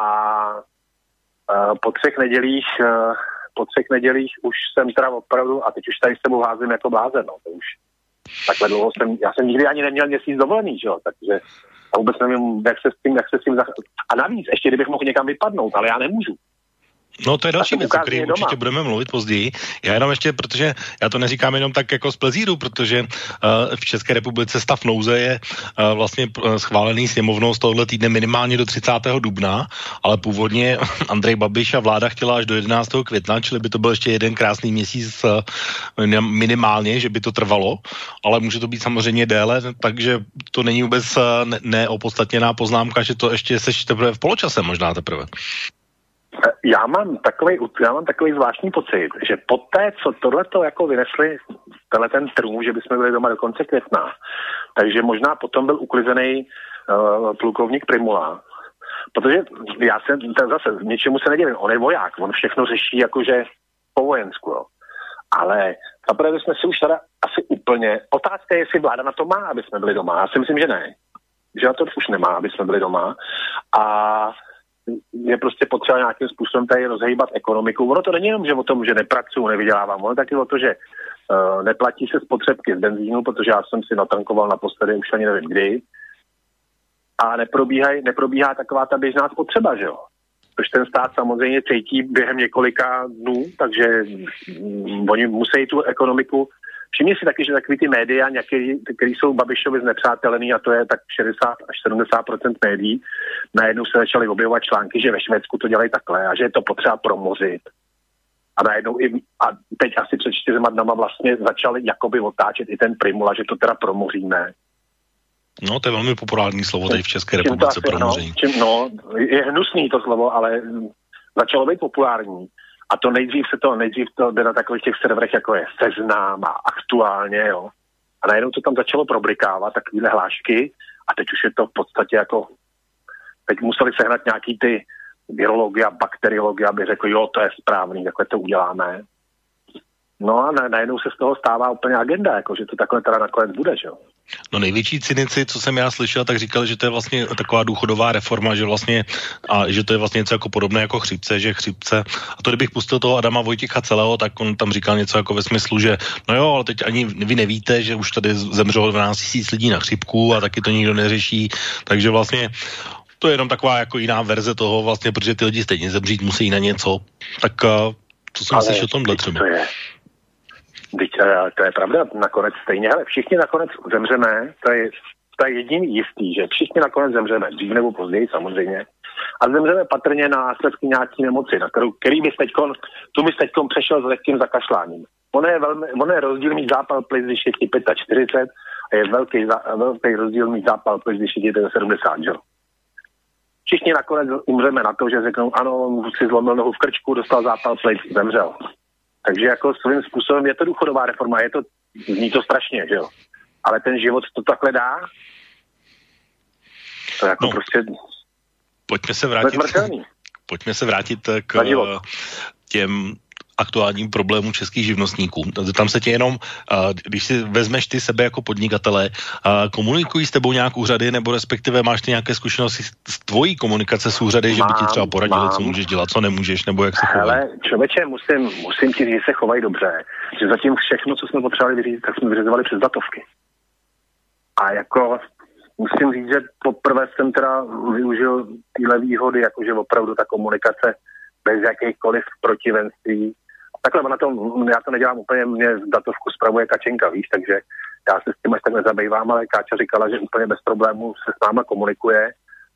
a uh, po třech nedělích uh, po třech nedělích už jsem teda opravdu, a teď už tady s tebou házím jako blázen, no, to už takhle dlouho jsem, já jsem nikdy ani neměl měsíc dovolený, že jo, takže a vůbec nevím, jak se s tím, jak se s tím zach... A navíc, ještě kdybych mohl někam vypadnout, ale já nemůžu. No to je další věc, o které určitě budeme mluvit později. Já jenom ještě, protože já to neříkám jenom tak jako z plezíru, protože uh, v České republice stav nouze je uh, vlastně uh, schválený sněmovnou z tohohle týdne minimálně do 30. dubna, ale původně Andrej Babiš a vláda chtěla až do 11. května, čili by to byl ještě jeden krásný měsíc uh, minimálně, že by to trvalo, ale může to být samozřejmě déle, takže to není vůbec uh, neopodstatněná poznámka, že to ještě seš teprve v poločase možná teprve. Já mám takový, já mám takový zvláštní pocit, že po té, co tohleto jako vynesli, tenhle ten trům, že bychom byli doma do konce května, takže možná potom byl uklizený uh, plukovník Primula, protože já jsem zase něčemu se nedělím, on je voják, on všechno řeší jakože po vojensku, jo. Ale zaprvé jsme si už teda asi úplně, otázka je, jestli vláda na to má, aby jsme byli doma. Já si myslím, že ne. Že na to už nemá, aby jsme byli doma. A je prostě potřeba nějakým způsobem tady rozhýbat ekonomiku. Ono to není jenom, že o tom, že nepracuju, nevydělávám, ono taky o to, že uh, neplatí se spotřebky z benzínu, protože já jsem si natankoval naposledy, už ani nevím kdy, a neprobíhá, neprobíhá taková ta běžná spotřeba, že jo. Protože ten stát samozřejmě cítí během několika dnů, takže mm, oni musí tu ekonomiku Všimni si taky, že takový ty média, které jsou Babišovi znepřátelený, a to je tak 60 až 70% médií, najednou se začaly objevovat články, že ve Švédsku to dělají takhle a že je to potřeba promořit. A najednou i, a teď asi před čtyřma dnama vlastně začali jakoby otáčet i ten Primula, že to teda promoříme. No, to je velmi populární slovo tady v České republice, promoření. No, čím, no, je hnusný to slovo, ale začalo být populární. A to nejdřív se to, nejdřív to jde na takových těch serverech, jako je Seznám a aktuálně, jo. A najednou to tam začalo problikávat, takovýhle hlášky, a teď už je to v podstatě jako, teď museli sehnat nějaký ty virologie a bakteriologie, aby řekli, jo, to je správný, takhle to uděláme. No a najednou se z toho stává úplně agenda, jako, že to takhle teda nakonec bude, že jo. No největší cynici, co jsem já slyšel, tak říkali, že to je vlastně taková důchodová reforma, že vlastně, a že to je vlastně něco jako podobné jako chřipce, že chřipce, a to kdybych pustil toho Adama Vojticha celého, tak on tam říkal něco jako ve smyslu, že no jo, ale teď ani vy nevíte, že už tady zemřelo 12 tisíc lidí na chřipku a taky to nikdo neřeší, takže vlastně to je jenom taková jako jiná verze toho vlastně, protože ty lidi stejně zemřít musí na něco, tak co jsem si o tomhle třeba? To je, Teď, eh, to je pravda, nakonec stejně, ale všichni nakonec zemřeme, to je, to je jediný jistý, že všichni nakonec zemřeme, dřív nebo později samozřejmě, a zemřeme patrně na následky nějaké nemoci, na kterou, který bys teďkon, tu bys teďkon přešel s lehkým zakašláním. Ono je, velmi, ono je rozdíl mít zápal plic, když je ti 45 a je velký, velký rozdíl mít zápal plic, když je ti 70, že? Všichni nakonec umřeme na to, že řeknou, ano, si zlomil nohu v krčku, dostal zápal plic, zemřel. Takže jako svým způsobem je to důchodová reforma, je to, zní to strašně, že jo. Ale ten život to takhle dá. To jako no, prostě... Pojďme se vrátit, pojďme se vrátit k těm aktuálním problémům českých živnostníků. Tam se tě jenom, když si vezmeš ty sebe jako podnikatele, komunikují s tebou nějak úřady, nebo respektive máš ty nějaké zkušenosti z tvojí komunikace s úřady, mám, že by ti třeba poradili, mám. co můžeš dělat, co nemůžeš, nebo jak se chovají? Ale člověče, musím, musím ti říct, že se chovají dobře. Že zatím všechno, co jsme potřebovali vyřídit, tak jsme vyřizovali přes datovky. A jako musím říct, že poprvé jsem teda využil tyhle výhody, jakože opravdu ta komunikace bez jakýchkoliv protivenství takhle na tom, já to nedělám úplně, mě datovku spravuje Kačenka, víš, takže já se s tím až tak nezabývám, ale Káča říkala, že úplně bez problémů se s náma komunikuje.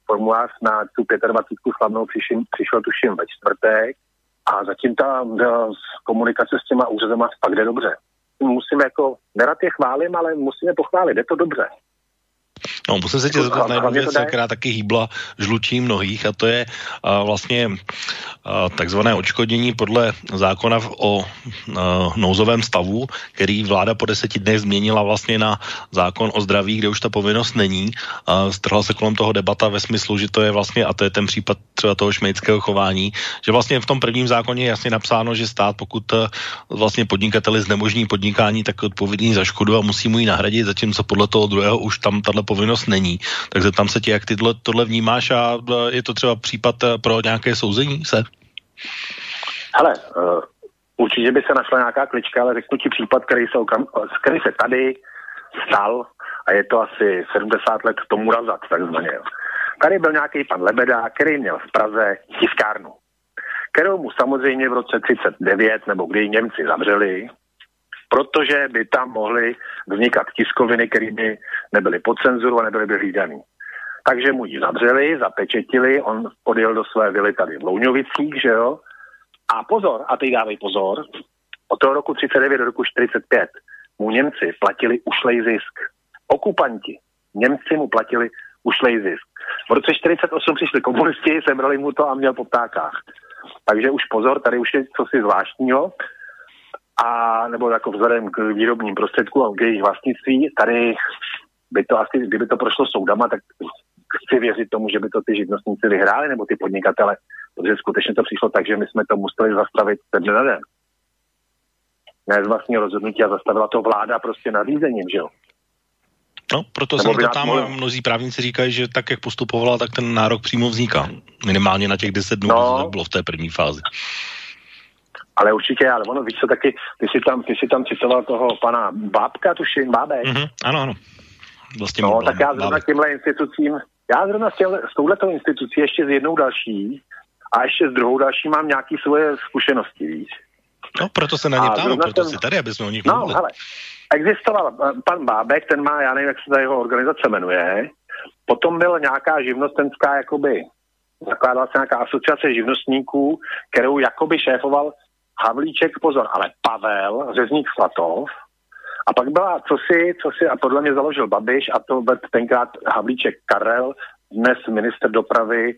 Formulář na tu 25 slavnou přišel, přišel tuším ve čtvrtek a zatím ta, komunikace s těma úřadama fakt jde dobře. Musíme jako, nerad je chválím, ale musíme pochválit, jde to dobře. No, musím se tě zeptat na jednu věc, která taky hýbla žlutí mnohých a to je uh, vlastně uh, takzvané očkodnění podle zákona o uh, nouzovém stavu, který vláda po deseti dnech změnila vlastně na zákon o zdraví, kde už ta povinnost není. Uh, strhla se kolem toho debata ve smyslu, že to je vlastně, a to je ten případ třeba toho šmejdského chování, že vlastně v tom prvním zákoně je jasně napsáno, že stát, pokud vlastně podnikateli znemožní podnikání, tak odpovědný za škodu a musí mu ji nahradit, zatímco podle toho druhého už tam tahle povinnost není. Takže tam se tě, jak ty tohle, tohle vnímáš a e, je to třeba případ e, pro nějaké souzení se? Hele, uh, určitě by se našla nějaká klička, ale řeknu ti případ, který se, okam, který se tady stal a je to asi 70 let tomu razat, takzvaně. Tady byl nějaký pan Lebeda, který měl v Praze tiskárnu. kterou mu samozřejmě v roce 39 nebo kdy Němci zavřeli, protože by tam mohly vznikat tiskoviny, které by nebyly pod cenzuru a nebyly by hlídaný. Takže mu ji zavřeli, zapečetili, on odjel do své vily tady v Louňovicích, že jo. A pozor, a teď dávej pozor, od toho roku 39 do roku 45 mu Němci platili ušlej zisk. Okupanti, Němci mu platili ušlej zisk. V roce 48 přišli komunisti, sebrali mu to a měl po ptákách. Takže už pozor, tady už je cosi zvláštního a nebo jako vzhledem k výrobním prostředkům a k jejich vlastnictví, tady by to asi, kdyby to prošlo soudama, tak chci věřit tomu, že by to ty živnostníci vyhráli, nebo ty podnikatele, protože skutečně to přišlo tak, že my jsme to museli zastavit ten na den. Ne z vlastního rozhodnutí a zastavila to vláda prostě nařízením, že jo. No, proto se na to tam mohli... mnozí právníci říkají, že tak, jak postupovala, tak ten nárok přímo vzniká. Minimálně na těch 10 dnů, no. to bylo v té první fázi. Ale určitě, ale ono, víš co, taky, ty jsi tam, ty jsi tam citoval toho pana Bábka, tuším, Bábek. Mm-hmm, ano, ano. Vlastně no, tak já zrovna k těmhle institucím, já zrovna s, těhle, s touhletou institucí ještě s jednou další a ještě s druhou další mám nějaké svoje zkušenosti, víš. No, proto se na ně ptám, proto jsem... si tady, aby jsme o nich no, mluvili. hele, existoval eh, pan Bábek, ten má, já nevím, jak se ta jeho organizace jmenuje, potom byla nějaká živnostenská, jakoby, zakládala se nějaká asociace živnostníků, kterou jakoby šéfoval Havlíček, pozor, ale Pavel, řezník Slatov, a pak byla co si, co si, a podle mě založil Babiš, a to byl tenkrát Havlíček Karel, dnes minister dopravy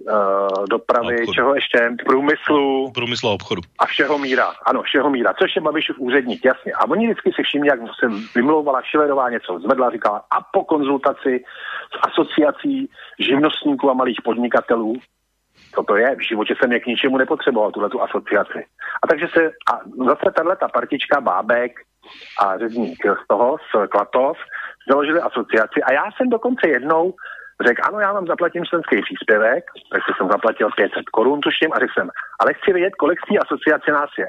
uh, dopravy, obchodu. čeho ještě, průmyslu. Průmyslu a obchodu. A všeho míra, ano, všeho míra, což je Babišův úředník, jasně. A oni vždycky si všimli, jak se vymlouvala Šilerová něco, zvedla, říkala a po konzultaci s asociací živnostníků a malých podnikatelů, co to je, v životě jsem je k ničemu nepotřeboval, tuhle tu asociaci. A takže se, a zase tahle ta partička Bábek a řezník z toho, z Klatov, založili asociaci a já jsem dokonce jednou řekl, ano, já vám zaplatím členský příspěvek, tak jsem zaplatil 500 korun, tuším, a řekl jsem, ale chci vědět, kolik z té asociace nás je.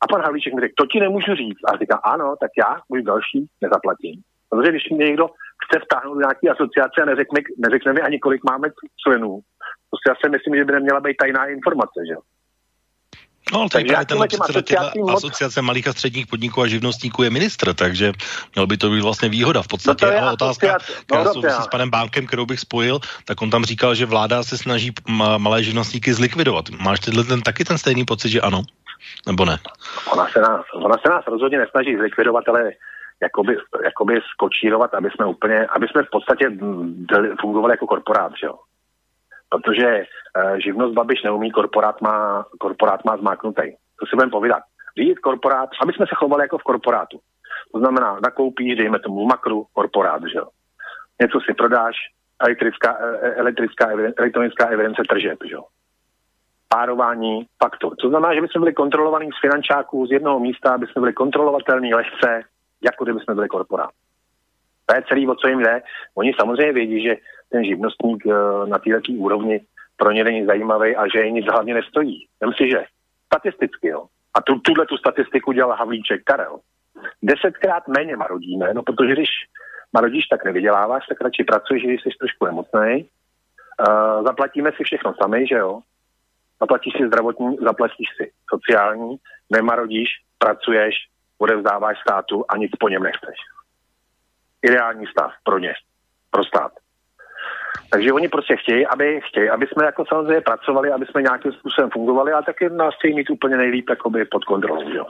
A pan Havlíček mi řekl, to ti nemůžu říct. A říká, ano, tak já, můj další, nezaplatím. Protože když mě někdo chce vtáhnout do nějaké asociace a neřekne, neřekne mi ani, kolik máme členů, to si já si myslím, že by neměla být tajná informace, že jo. No, ale tady právě ten předseda moc... asociace malých a středních podniků a živnostníků je ministr, takže měl by to být vlastně výhoda. V podstatě no je otázka, no, která no, souvisí s panem Bánkem, kterou bych spojil, tak on tam říkal, že vláda se snaží malé živnostníky zlikvidovat. Máš tyhle ten, taky ten stejný pocit, že ano? Nebo ne? Ona se nás, ona se nás rozhodně nesnaží zlikvidovat, ale jakoby, jakoby skočírovat, aby jsme úplně, aby jsme v podstatě fungovali jako korporát, že jo? protože uh, živnost Babiš neumí, korporát má, korporát má zmáknutý. To si budeme povídat. Řídit korporát, aby jsme se chovali jako v korporátu. To znamená, nakoupíš, dejme tomu makru, korporát, že jo. Něco si prodáš, elektrická, e, e, elektrická, elektronická evidence tržeb, že jo. Párování faktur. To znamená, že bychom byli kontrolovaní z finančáků z jednoho místa, aby jsme byli kontrolovatelní lehce, jako kdyby jsme byli korporát. To je celý, o co jim jde. Oni samozřejmě vědí, že ten živnostník eh, na této úrovni pro ně není zajímavý a že jej nic hlavně nestojí. Vem si, že statisticky, jo, a tu, tuhle tu statistiku dělal Havlíček Karel, desetkrát méně marodíme, no protože když marodíš, tak nevyděláváš, tak radši pracuješ, když jsi trošku nemocný. Uh, zaplatíme si všechno sami, že jo? Zaplatíš si zdravotní, zaplatíš si sociální, nemarodíš, pracuješ, odevzdáváš státu a nic po něm nechceš. Ideální stav pro ně, pro stát. Takže oni prostě chtějí, aby, chtějí, aby jsme jako samozřejmě pracovali, aby jsme nějakým způsobem fungovali, a taky nás chtějí mít úplně nejlíp jakoby pod kontrolou. Jo.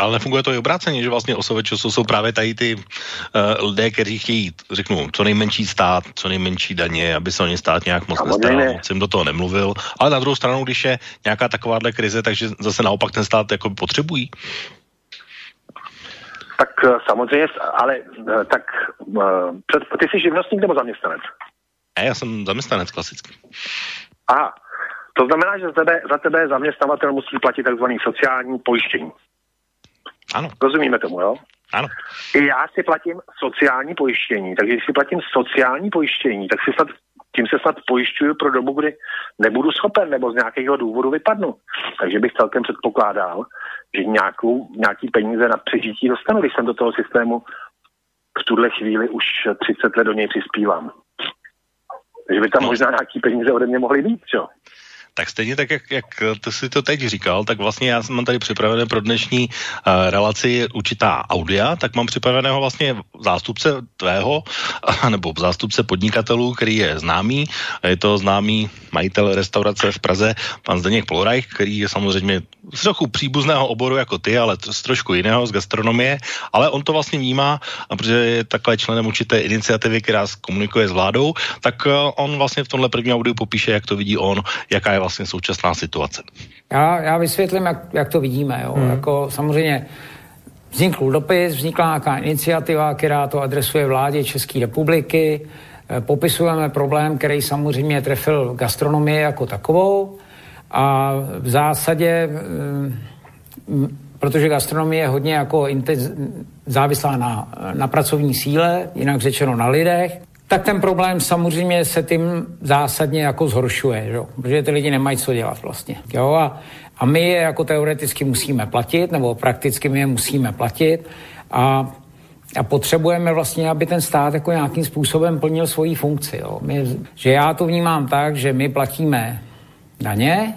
Ale nefunguje to i obráceně, že vlastně osoveče jsou právě tady ty uh, lidé, kteří chtějí, řeknu, co nejmenší stát, co nejmenší daně, aby se o ně stát nějak moc nestaral, ne. moc do toho nemluvil. Ale na druhou stranu, když je nějaká takováhle krize, takže zase naopak ten stát jako potřebují. Tak uh, samozřejmě, ale uh, tak uh, ty jsi živnostník nebo zaměstnanec? Ne, já jsem zaměstnanec klasicky. Aha, to znamená, že za tebe, za tebe zaměstnavatel musí platit takzvaný sociální pojištění. Ano. Rozumíme tomu, jo? Ano. I já si platím sociální pojištění, takže když si platím sociální pojištění, tak si snad, tím se snad pojišťuju pro dobu, kdy nebudu schopen nebo z nějakého důvodu vypadnu. Takže bych celkem předpokládal, že nějakou, nějaký peníze na přežití dostanu, když jsem do toho systému v tuhle chvíli už 30 let do něj přispívám. Takže by tam možná nějaký peníze ode mě mohly být, čo? Tak stejně tak, jak, jak ty si to teď říkal, tak vlastně já mám tady připravené pro dnešní uh, relaci určitá audia, tak mám připraveného vlastně zástupce tvého, nebo zástupce podnikatelů, který je známý. Je to známý majitel restaurace v Praze, pan Zdeněk Plorajch, který je samozřejmě z trochu příbuzného oboru jako ty, ale z trošku jiného, z gastronomie, ale on to vlastně vnímá, a protože je takhle členem určité iniciativy, která komunikuje s vládou, tak eh, on vlastně v tomhle prvním audiu popíše, jak to vidí on, jaká je vlastně současná situace. Já, já vysvětlím, jak, jak to vidíme. Jo. Hmm. Jako samozřejmě vznikl dopis, vznikla nějaká iniciativa, která to adresuje vládě České republiky. Eh, popisujeme problém, který samozřejmě trefil gastronomii jako takovou a v zásadě, eh, protože gastronomie je hodně jako intenz, závislá na, na pracovní síle, jinak řečeno na lidech, tak ten problém samozřejmě se tím zásadně jako zhoršuje, že? protože ty lidi nemají co dělat vlastně. Jo? A, a my je jako teoreticky musíme platit, nebo prakticky my je musíme platit a, a potřebujeme vlastně, aby ten stát jako nějakým způsobem plnil svoji funkci. Jo? My, že já to vnímám tak, že my platíme daně,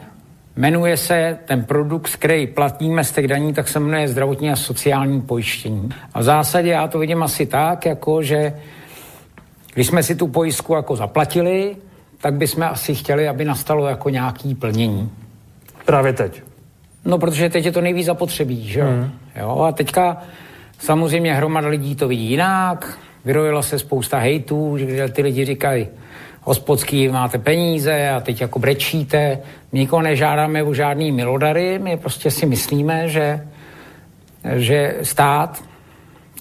Jmenuje se ten produkt, který platíme z těch daní, tak se jmenuje zdravotní a sociální pojištění. A v zásadě já to vidím asi tak, jako že když jsme si tu pojistku jako zaplatili, tak bychom asi chtěli, aby nastalo jako nějaký plnění. Právě teď. No, protože teď je to nejvíc zapotřebí, že mm. jo? A teďka samozřejmě hromada lidí to vidí jinak, vyrojila se spousta hejtů, že ty lidi říkají, hospodský, máte peníze a teď jako brečíte. My nikoho nežádáme o žádný milodary, my prostě si myslíme, že, že stát,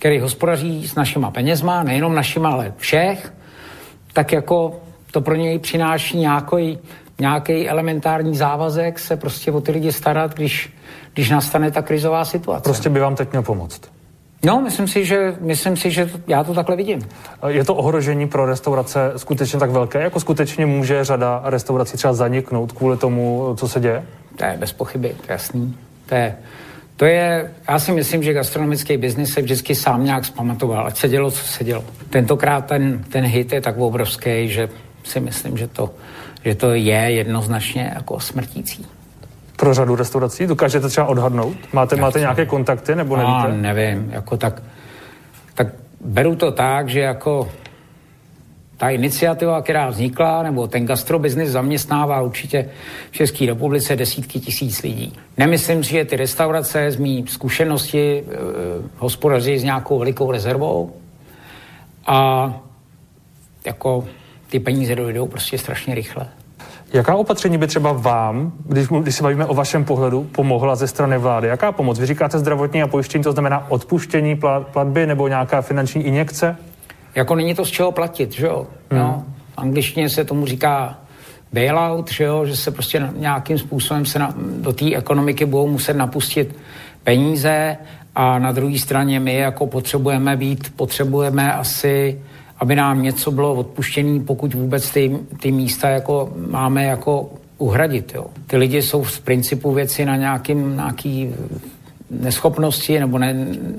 který hospodaří s našima penězma, nejenom našima, ale všech, tak jako to pro něj přináší nějaký, nějaký elementární závazek se prostě o ty lidi starat, když, když nastane ta krizová situace. Prostě by vám teď měl pomoct. No, myslím si, že, myslím si, že to, já to takhle vidím. Je to ohrožení pro restaurace skutečně tak velké? Jako skutečně může řada restaurací třeba zaniknout kvůli tomu, co se děje? To je bez pochyby, to je jasný. To je, to je, já si myslím, že gastronomický biznis se vždycky sám nějak zpamatoval, ať se dělo, co se dělo. Tentokrát ten, ten hit je tak obrovský, že si myslím, že to, že to je jednoznačně jako smrtící pro řadu restaurací? Dokážete třeba odhadnout? Máte, máte nějaké kontakty nebo nevíte? No, nevím, jako tak, tak beru to tak, že jako ta iniciativa, která vznikla, nebo ten gastrobiznis zaměstnává určitě v České republice desítky tisíc lidí. Nemyslím si, že ty restaurace z mý zkušenosti e, hospodaří s nějakou velikou rezervou a jako ty peníze dojdou prostě strašně rychle. Jaká opatření by třeba vám, když, když se bavíme o vašem pohledu, pomohla ze strany vlády? Jaká pomoc? Vy říkáte zdravotní a pojištění, to znamená odpuštění platby nebo nějaká finanční injekce? Jako není to z čeho platit, že jo? Hmm. No, v angličtině se tomu říká bailout, že, jo? že se prostě nějakým způsobem se na, do té ekonomiky budou muset napustit peníze a na druhé straně my jako potřebujeme být, potřebujeme asi aby nám něco bylo odpuštěné, pokud vůbec ty, ty místa jako máme jako uhradit. Jo. Ty lidi jsou z principu věci na nějakým, nějaký neschopnosti nebo ne,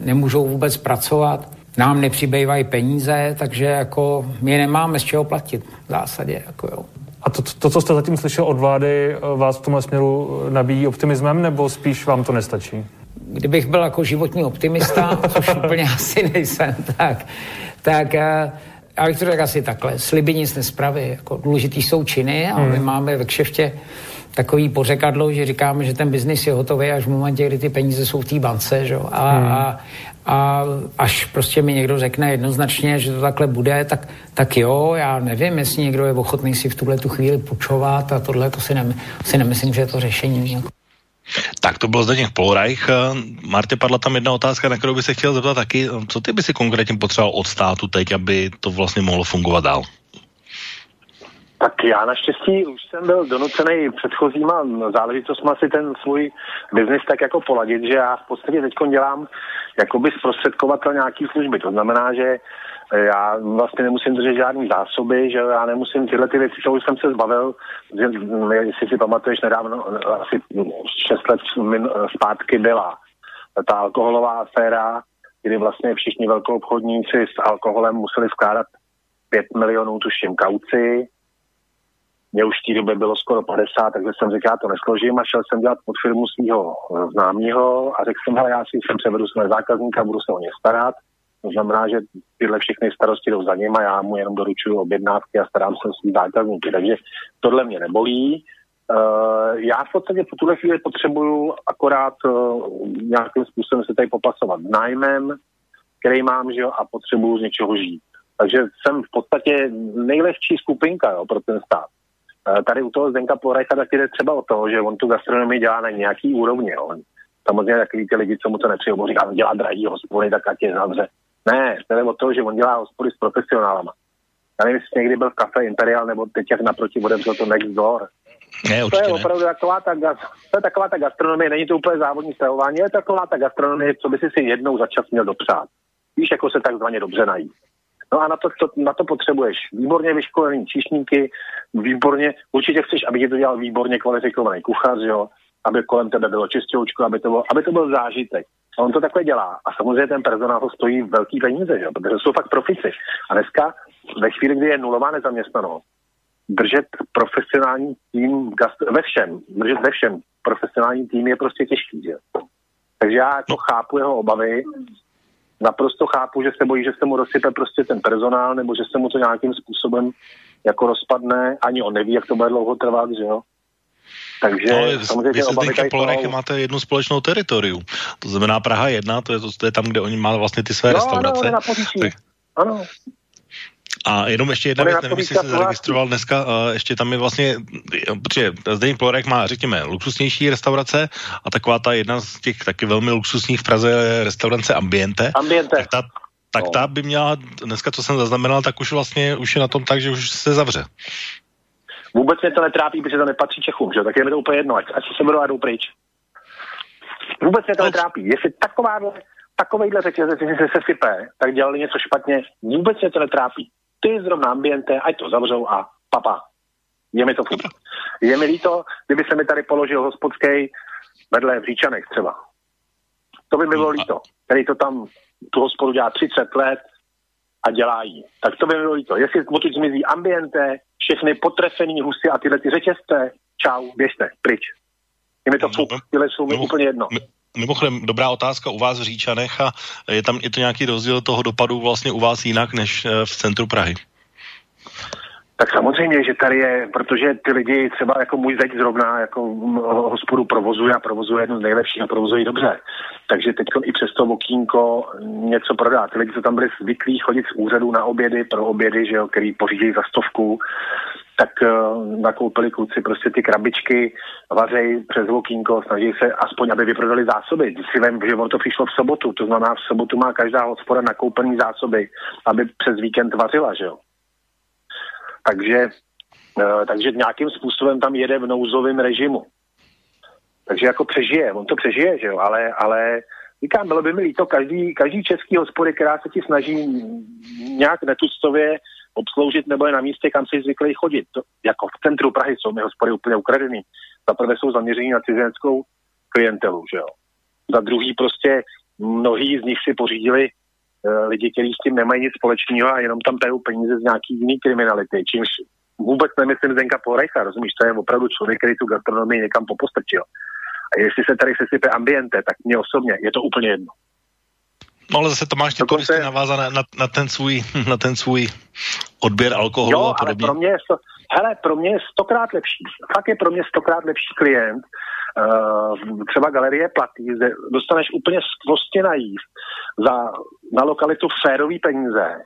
nemůžou vůbec pracovat. Nám nepřibývají peníze, takže jako my nemáme z čeho platit v zásadě. Jako jo. A to, to, co jste zatím slyšel od vlády, vás v tomhle směru nabíjí optimismem, nebo spíš vám to nestačí? Kdybych byl jako životní optimista, což úplně asi nejsem, tak, tak uh, já bych to řekl asi takhle, sliby nic nespraví, jako důležitý jsou činy a hmm. my máme ve kšeftě takový pořekadlo, že říkáme, že ten biznis je hotový až v momentě, kdy ty peníze jsou v té bance, že? A, hmm. a, a až prostě mi někdo řekne jednoznačně, že to takhle bude, tak, tak jo, já nevím, jestli někdo je ochotný si v tuhle tu chvíli půjčovat a tohle, to si, nem, si nemyslím, že je to řešení. Tak to byl Zdeněk Polreich. Martě, padla tam jedna otázka, na kterou by se chtěl zeptat taky. Co ty by si konkrétně potřeboval od státu teď, aby to vlastně mohlo fungovat dál? Tak já naštěstí už jsem byl donucený předchozíma záležitostma si ten svůj biznis tak jako poladit, že já v podstatě teď dělám jakoby zprostředkovatel nějaký služby. To znamená, že já vlastně nemusím držet žádný zásoby, že já nemusím tyhle ty věci, už jsem se zbavil, že, jestli si pamatuješ nedávno, asi 6 let zpátky byla ta alkoholová aféra, kdy vlastně všichni velkoobchodníci s alkoholem museli vkládat 5 milionů, tuším, kauci. Mě už v té době bylo skoro 50, takže jsem řekl, já to nesložím a šel jsem dělat pod firmu svého známého a řekl jsem, hele, já si sem převedu své zákazníka, budu se o ně starat. To znamená, že tyhle všechny starosti jdou za ním a já mu jenom doručuju objednávky a starám se o svý zákazníky. Takže tohle mě nebolí. Uh, já v podstatě po tuhle chvíli potřebuju akorát uh, nějakým způsobem se tady popasovat nájmem, který mám, že jo, a potřebuju z něčeho žít. Takže jsem v podstatě nejlehčí skupinka jo, pro ten stát. Uh, tady u toho Zdenka Porajcha taky jde třeba o to, že on tu gastronomii dělá na nějaký úrovni. Jo. Samozřejmě takový ty lidi, co mu to nepřijou, říká, on dělá drahý hospody, tak ať je zavře. Ne, jde o to, že on dělá hospody s profesionálama. Já nevím, jestli někdy byl v kafe Imperial, nebo teď jak naproti otevřel to Next Door. Ne, to je opravdu taková ta, to je taková ta gastronomie, není to úplně závodní stravování, ale taková ta gastronomie, co by si si jednou za čas měl dopřát. Víš, jako se takzvaně dobře najít. No a na to, to, na to potřebuješ výborně vyškolený číšníky, výborně, určitě chceš, aby ti to dělal výborně kvalifikovaný kuchař, jo, aby kolem tebe bylo čistěučko, aby to, bylo, aby to byl zážitek. A on to takhle dělá. A samozřejmě ten personál to stojí velký peníze, že? protože jsou fakt profici. A dneska, ve chvíli, kdy je nulová nezaměstnanost, držet profesionální tým ve všem, držet ve všem profesionální tým je prostě těžký. Že? Takže já jako chápu jeho obavy, naprosto chápu, že se bojí, že se mu rozsype prostě ten personál, nebo že se mu to nějakým způsobem jako rozpadne, ani on neví, jak to bude dlouho trvat, že jo. Takže no, samozřejmě vy se teďka Polonechy máte jednu společnou teritorium. To znamená Praha 1, to je, to, to je tam, kde oni má vlastně ty své no, restaurace. Ano, tak... ano. A jenom ještě jedna věc, nevím, jestli jsi zaregistroval dneska, uh, ještě tam je vlastně, protože Zdeněk Plorek má, řekněme, luxusnější restaurace a taková ta jedna z těch taky velmi luxusních v Praze je restaurace Ambiente. Ambiente. Tak ta, tak no. ta by měla, dneska co jsem zaznamenal, tak už vlastně už je na tom tak, že už se zavře. Vůbec mě to netrápí, protože to nepatří Čechům, že? tak je mi to úplně jedno, ať, ať se berou a jdou pryč. Vůbec mě to no. netrápí. Jestli takováhle, takovejhle řetězec se, se sype, tak dělali něco špatně, vůbec mě to netrápí. Ty zrovna ambiente, ať to zavřou a papa. Je mi to furt. Je mi líto, kdyby se mi tady položil hospodský vedle v Říčanech třeba. To by mi bylo líto. Který to tam, tu hospodu dělá 30 let a dělá jí. Tak to by mi bylo líto. Jestli odtud zmizí ambiente, všechny potrefený husy a tyhle ty řetězce, čau, běžte, pryč. Je mi to no, fuk, tyhle jsou mi úplně jedno. Mimochodem, dobrá otázka u vás v Říčanech a je tam je to nějaký rozdíl toho dopadu vlastně u vás jinak než eh, v centru Prahy? Tak samozřejmě, že tady je, protože ty lidi, třeba jako můj zeď zrovna, jako hospodu provozuje a provozuje jednu z nejlepších a provozuje dobře. Takže teď i přes to okýnko něco prodá. Ty lidi, co tam byli zvyklí chodit z úřadu na obědy, pro obědy, že jo, který pořídí za stovku, tak uh, nakoupili kluci prostě ty krabičky, vařej přes okýnko, snaží se aspoň, aby vyprodali zásoby. Si vím, že on to přišlo v sobotu, to znamená v sobotu má každá hospoda nakoupený zásoby, aby přes víkend vařila, že jo. Takže, uh, takže nějakým způsobem tam jede v nouzovém režimu. Takže jako přežije, on to přežije, že jo, ale, ale říkám, bylo by mi líto, každý, každý český hospody, která se ti snaží nějak netuctově obsloužit nebo je na místě, kam si zvyklý chodit. To, jako v centru Prahy jsou mi hospody úplně ukradený. Za prvé jsou zaměření na cizineckou klientelu, že jo. Za druhý prostě mnohí z nich si pořídili lidi, kteří s tím nemají nic společného a jenom tam tajou peníze z nějaký jiný kriminality, čímž vůbec nemyslím Zdenka Porejcha, rozumíš, to je opravdu člověk, který tu gastronomii někam popostrčil. A jestli se tady sesype ambiente, tak mě osobně je to úplně jedno. No ale zase to máš ty Dokonce... navázané na, na, ten svůj, na ten svůj odběr alkoholu jo, a podobně. Ale pro mě je, hele, pro mě je stokrát lepší. Fakt je pro mě stokrát lepší klient. Uh, třeba galerie platí, dostaneš úplně skvostě najíst za, na lokalitu férový peníze,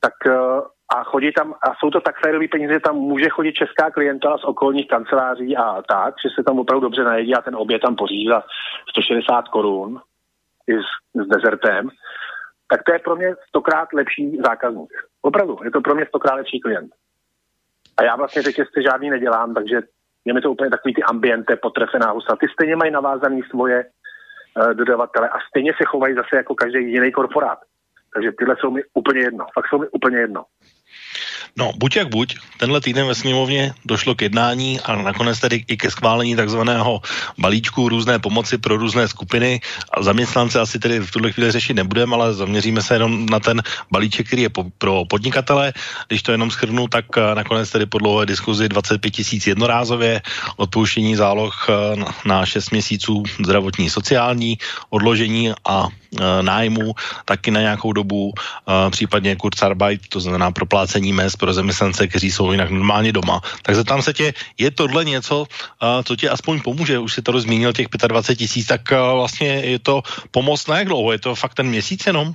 tak uh, a chodí tam, a jsou to tak férový peníze, tam může chodit česká klientela z okolních kanceláří a tak, že se tam opravdu dobře najedí a ten oběd tam pořídí za 160 korun i s, s dezertem, tak to je pro mě stokrát lepší zákazník. Opravdu, je to pro mě stokrát lepší klient. A já vlastně řetězce žádný nedělám, takže je mi to úplně takový ty ambiente, potrefená husa. Ty stejně mají navázaný svoje uh, dodavatele a stejně se chovají zase jako každý jiný korporát. Takže tyhle jsou mi úplně jedno. Fakt jsou mi úplně jedno. No, buď jak buď, tenhle týden ve sněmovně došlo k jednání a nakonec tedy i ke schválení takzvaného balíčku různé pomoci pro různé skupiny. A zaměstnance asi tedy v tuhle chvíli řešit nebudeme, ale zaměříme se jenom na ten balíček, který je po, pro podnikatele. Když to jenom schrnu, tak eh, nakonec tedy po dlouhé diskuzi 25 tisíc jednorázově, odpouštění záloh eh, na 6 měsíců zdravotní sociální, odložení a e, nájmu taky na nějakou dobu, případně Kurzarbeit, to znamená proplácení mest pro zaměstnance, kteří jsou jinak normálně doma. Tak zeptám se tě, je tohle něco, co ti aspoň pomůže? Už si to zmínil těch 25 tisíc, tak vlastně je to pomoc na jak dlouho? Je to fakt ten měsíc jenom?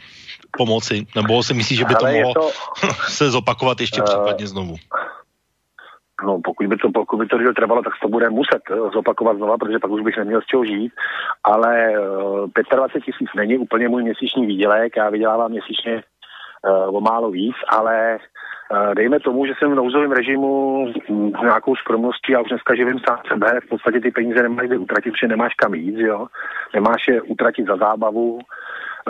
pomoci? Nebo si myslíš, že by to mohlo to... se zopakovat ještě uh, případně znovu? No, pokud by to, pokud by to díl trvalo, tak to bude muset eh, zopakovat znova, protože pak už bych neměl z čeho žít. Ale uh, eh, 25 tisíc není úplně můj měsíční výdělek, já vydělávám měsíčně uh, o málo víc, ale dejme tomu, že jsem v nouzovém režimu s nějakou skromností a už dneska živím sám sebe, v podstatě ty peníze nemáš kde utratit, protože nemáš kam jít, jo? nemáš je utratit za zábavu,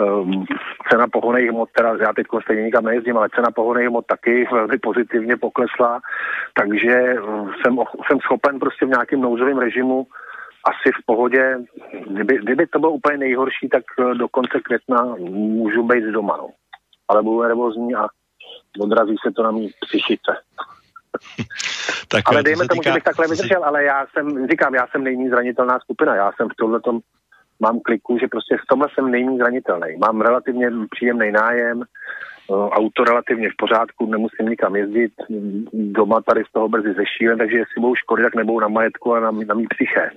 um, cena pohonej hmot, teda já teď stejně nikam nejezdím, ale cena pohonej hmot taky velmi pozitivně poklesla, takže um, jsem, jsem schopen prostě v nějakém nouzovém režimu asi v pohodě, kdyby, kdyby to bylo úplně nejhorší, tak uh, do konce května můžu být doma, no. Ale budu nervózní a odrazí se to na mý psychice. tak, ale dejme tomu, týká... že bych takhle vydržel, ale já jsem, říkám, já jsem nejméně zranitelná skupina, já jsem v tomhle tom mám kliku, že prostě v tomhle jsem nejméně zranitelný. Mám relativně příjemný nájem, eh, auto relativně v pořádku, nemusím nikam jezdit, doma tady z toho brzy zešílen, takže jestli budou škody, tak nebudou na majetku a na, na mý psyché.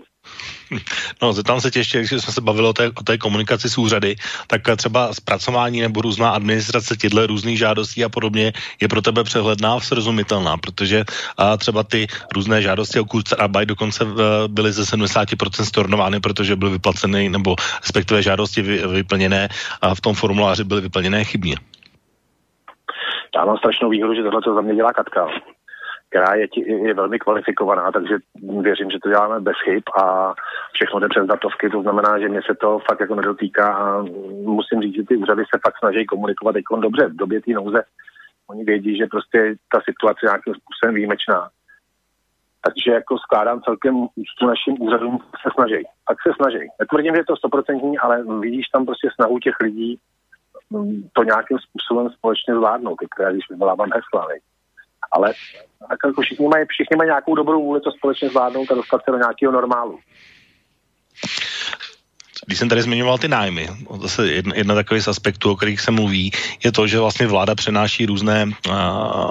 No, zeptám se tě ještě, když jsme se bavili o té, o té komunikaci s úřady, tak třeba zpracování nebo různá administrace těchto různých žádostí a podobně je pro tebe přehledná a srozumitelná, protože a třeba ty různé žádosti o Kurzarbeit dokonce byly ze 70% stornovány, protože byly vyplaceny nebo respektive žádosti vy, vyplněné a v tom formuláři byly vyplněné chybně. Já mám strašnou výhodu, že tohle to za mě dělá Katka která je, je velmi kvalifikovaná, takže věřím, že to děláme bez chyb a všechno jde přes datovky, to znamená, že mě se to fakt jako nedotýká a musím říct, že ty úřady se fakt snaží komunikovat jako dobře v době té nouze. Oni vědí, že prostě ta situace nějakým způsobem výjimečná. Takže jako skládám celkem úctu našim úřadům, se snaží. Tak se snaží. Netvrdím, že je to stoprocentní, ale vidíš tam prostě snahu těch lidí to nějakým způsobem společně zvládnout, které když vyvolávám hesla. Ne? ale tak jako všichni mají, všichni mají nějakou dobrou vůli to společně zvládnout a dostat se do nějakého normálu když jsem tady zmiňoval ty nájmy, zase jedna, jedna takový z aspektů, o kterých se mluví, je to, že vlastně vláda přenáší různé uh,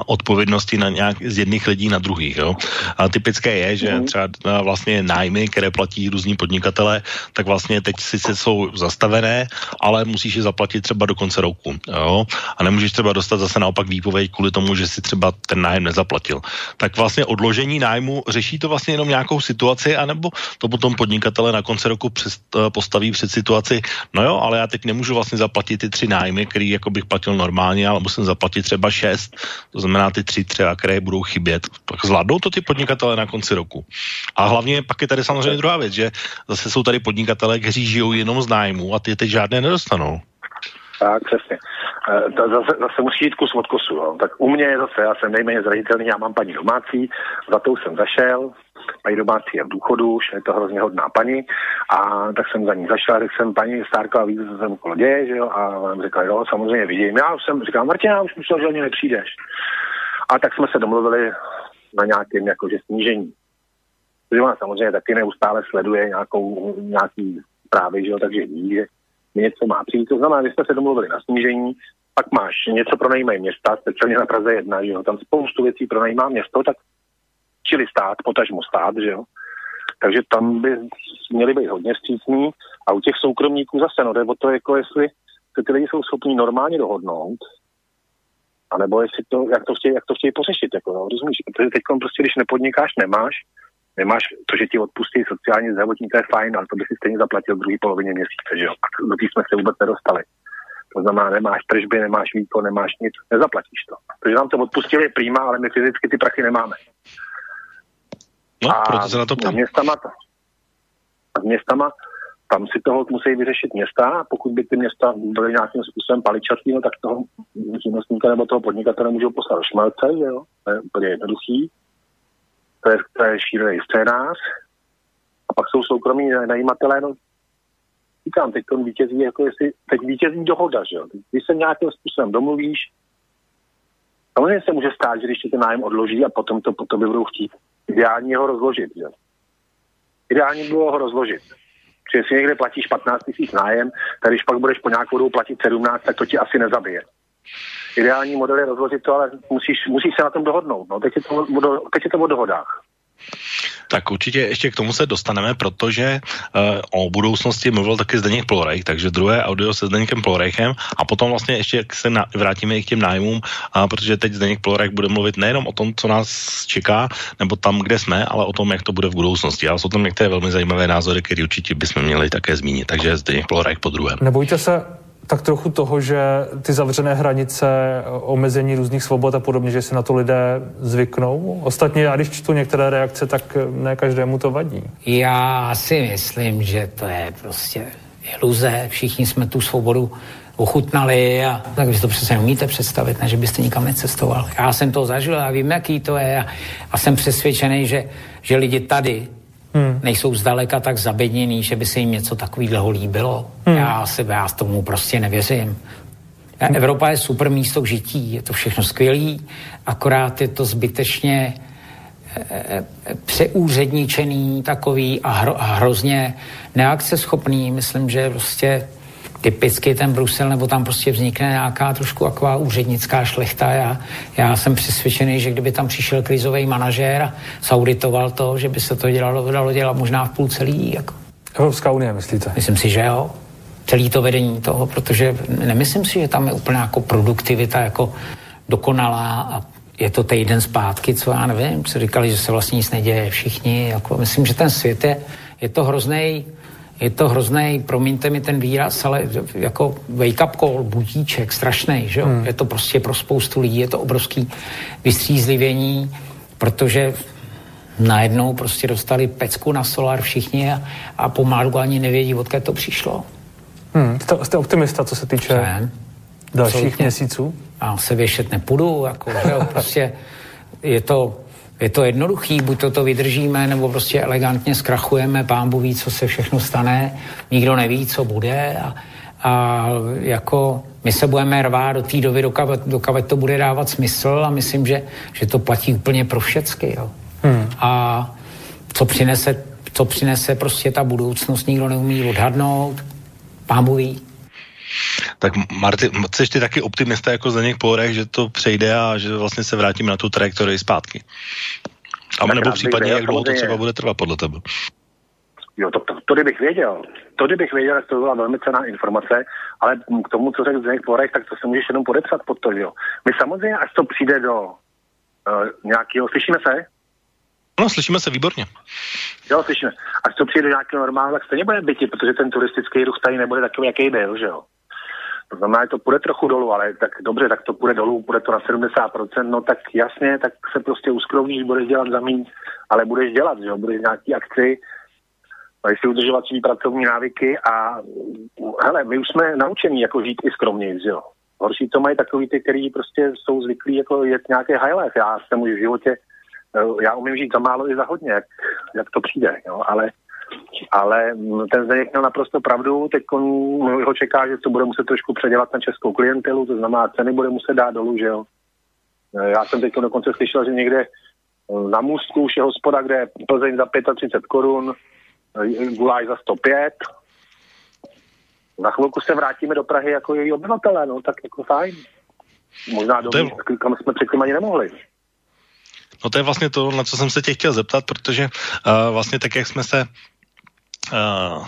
odpovědnosti na nějak, z jedných lidí na druhých. Jo? A typické je, že mm. třeba uh, vlastně nájmy, které platí různí podnikatele, tak vlastně teď sice jsou zastavené, ale musíš je zaplatit třeba do konce roku. Jo? A nemůžeš třeba dostat zase naopak výpověď kvůli tomu, že si třeba ten nájem nezaplatil. Tak vlastně odložení nájmu řeší to vlastně jenom nějakou situaci, anebo to potom podnikatele na konci roku přes, postaví postaví před situaci, no jo, ale já teď nemůžu vlastně zaplatit ty tři nájmy, který jako bych platil normálně, ale musím zaplatit třeba šest, to znamená ty tři třeba, které budou chybět. Tak zvládnou to ty podnikatele na konci roku. A hlavně pak je tady samozřejmě druhá věc, že zase jsou tady podnikatele, kteří žijou jenom z nájmu a ty teď žádné nedostanou. Tak, přesně. E, to zase, zase musí jít kus od kosu. Jo. Tak u mě je zase, já jsem nejméně zranitelný, já mám paní domácí, za tou jsem zašel, paní domácí je v důchodu, už je to hrozně hodná paní a tak jsem za ní zašel, tak jsem paní Stárková víc, co jsem okolo děje, že jo, a ona řekla, jo, samozřejmě vidím. Já už jsem říkal, Martina, už myslel, že ani nepřijdeš. A tak jsme se domluvili na nějakém jakože snížení. Protože ona samozřejmě taky neustále sleduje nějakou, nějaký zprávy, že jo, takže ví, že něco má přijít. To znamená, že jsme se domluvili na snížení, pak máš něco pro najímají města, speciálně na Praze 1, že jo, tam spoustu věcí pro najímá město, tak čili stát, potažmo stát, že jo. Takže tam by měli být hodně střícní a u těch soukromníků zase, no jde o to, jako jestli se ty lidi jsou schopni normálně dohodnout, anebo jestli to, jak to chtějí, jak to chtějí pořešit, jako, no, rozumíš? Protože teď prostě, když nepodnikáš, nemáš, nemáš to, že ti odpustí sociální zdravotní, to je fajn, ale to by si stejně zaplatil v druhé polovině měsíce, že jo? A do té jsme se vůbec nedostali. To znamená, nemáš tržby, nemáš výkon, nemáš nic, nezaplatíš to. Takže nám to odpustili prýma, ale my fyzicky ty prachy nemáme. No, a proto se na to ptám. Městama, městama tam si toho musí vyřešit města a pokud by ty města byly nějakým způsobem paličatý, no, tak toho živnostníka nebo toho podnikatele můžou poslat do šmelce, že jo? To je úplně jednoduchý. To je, to je šílený scénář. A pak jsou soukromí najímatelé, no říkám, teď to vítězí, jako jestli, teď vítězí dohoda, že jo. Když se nějakým způsobem domluvíš, samozřejmě se může stát, že když ti ten nájem odloží a potom to po tobě budou chtít. Ideální ho rozložit, že? Ideální bylo ho rozložit. Protože jestli někde platíš 15 tisíc nájem, tak když pak budeš po nějakou dobu platit 17, tak to ti asi nezabije. Ideální model je rozložit to, ale musíš, musíš se na tom dohodnout. No, teď, je to, teď je to o dohodách. Tak určitě ještě k tomu se dostaneme, protože uh, o budoucnosti mluvil taky Zdeněk Plorejch, takže druhé audio se Zdeněkem Ploreichem a potom vlastně ještě se na, vrátíme i k těm nájmům, a protože teď Zdeněk Plorejch bude mluvit nejenom o tom, co nás čeká, nebo tam, kde jsme, ale o tom, jak to bude v budoucnosti. A jsou tam některé velmi zajímavé názory, které určitě bychom měli také zmínit. Takže Zdeněk Plorejch po druhém. Nebojte se tak trochu toho, že ty zavřené hranice, omezení různých svobod a podobně, že si na to lidé zvyknou. Ostatně já když čtu některé reakce, tak ne každému to vadí. Já si myslím, že to je prostě iluze. Všichni jsme tu svobodu ochutnali a tak vy to přesně umíte představit, ne, že byste nikam necestoval. Já jsem to zažil a vím, jaký to je a, a jsem přesvědčený, že, že lidi tady hmm. nejsou zdaleka tak zabedněný, že by se jim něco takového líbilo. Hmm. Já, si, já tomu prostě nevěřím. Hmm. Evropa je super místo k žití, je to všechno skvělý, akorát je to zbytečně e, e, přeúředničený takový a, hro, a hrozně neakceschopný. Myslím, že prostě typicky ten Brusel, nebo tam prostě vznikne nějaká trošku taková úřednická šlechta. Já, já jsem přesvědčený, že kdyby tam přišel krizový manažér a sauditoval to, že by se to dělalo, dalo dělat možná v půl celý. Jako. Evropská unie, myslíte? Myslím si, že jo. Celý to vedení toho, protože nemyslím si, že tam je úplně jako produktivita jako dokonalá a je to týden zpátky, co já nevím, co říkali, že se vlastně nic neděje všichni. Jako, myslím, že ten svět je, je to hrozný je to hrozný, promiňte mi ten výraz, ale jako wake up call, budíček, strašný, že jo? Hmm. Je to prostě pro spoustu lidí, je to obrovský vystřízlivění, protože najednou prostě dostali pecku na solar všichni a, a pomalu ani nevědí, odkud to přišlo. Hmm. Jste, jste optimista, co se týče Jsem. dalších Absolutně. měsíců? A se věšet nepůjdu, jako, že jo, prostě je to je to jednoduchý, buď to, to vydržíme, nebo prostě elegantně zkrachujeme, pán ví, co se všechno stane, nikdo neví, co bude a, a jako my se budeme rvát do té doby, dokud, dokud to bude dávat smysl a myslím, že, že to platí úplně pro všecky. Jo. Hmm. A co přinese, co přinese prostě ta budoucnost, nikdo neumí odhadnout, pán ví. Tak Marty, jsi ty taky optimista jako Zdeněk Pórech, že to přejde a že vlastně se vrátíme na tu trajektorii zpátky? A nebo případně, jak dlouho to třeba bude trvat podle tebe? Jo, to, to, to kdybych věděl, to kdybych věděl, tak to byla velmi cená informace, ale k tomu, co řekl Zdeněk Porek, tak to se můžeš jenom podepsat pod to, jo. My samozřejmě, až to přijde do uh, nějakého, slyšíme se? No, slyšíme se výborně. Jo, slyšíme. Až to přijde do nějakého normálu, tak stejně bude byti, protože ten turistický ruch tady nebude takový, jaký byl, že jo. To znamená, že to půjde trochu dolů, ale tak dobře, tak to půjde dolů, půjde to na 70%, no tak jasně, tak se prostě uskrovníš, budeš dělat za míň, ale budeš dělat, že jo, budeš nějaký akci, budeš si udržovat svý pracovní návyky a hele, my už jsme naučení jako žít i skromně, že jo. Horší to mají takový ty, kteří prostě jsou zvyklí jako jet nějaké highlight. Já jsem už v životě, eh, já umím žít za málo i za hodně, jak, jak to přijde, jo, ale ale ten Zdeněk měl naprosto pravdu, teď ho čeká, že to bude muset trošku předělat na českou klientelu, to znamená ceny bude muset dát dolů, že jo. Já jsem teď dokonce slyšel, že někde eh, na Můstku už je hospoda, kde je Plzeň za 35 korun, eh, Guláš za 105. Na chvilku se vrátíme do Prahy jako její obyvatelé, no tak jako fajn. Možná do míst, kam jsme předtím ani nemohli. No to je vlastně to, na co jsem se tě chtěl zeptat, protože uh, vlastně tak, jak jsme se uh,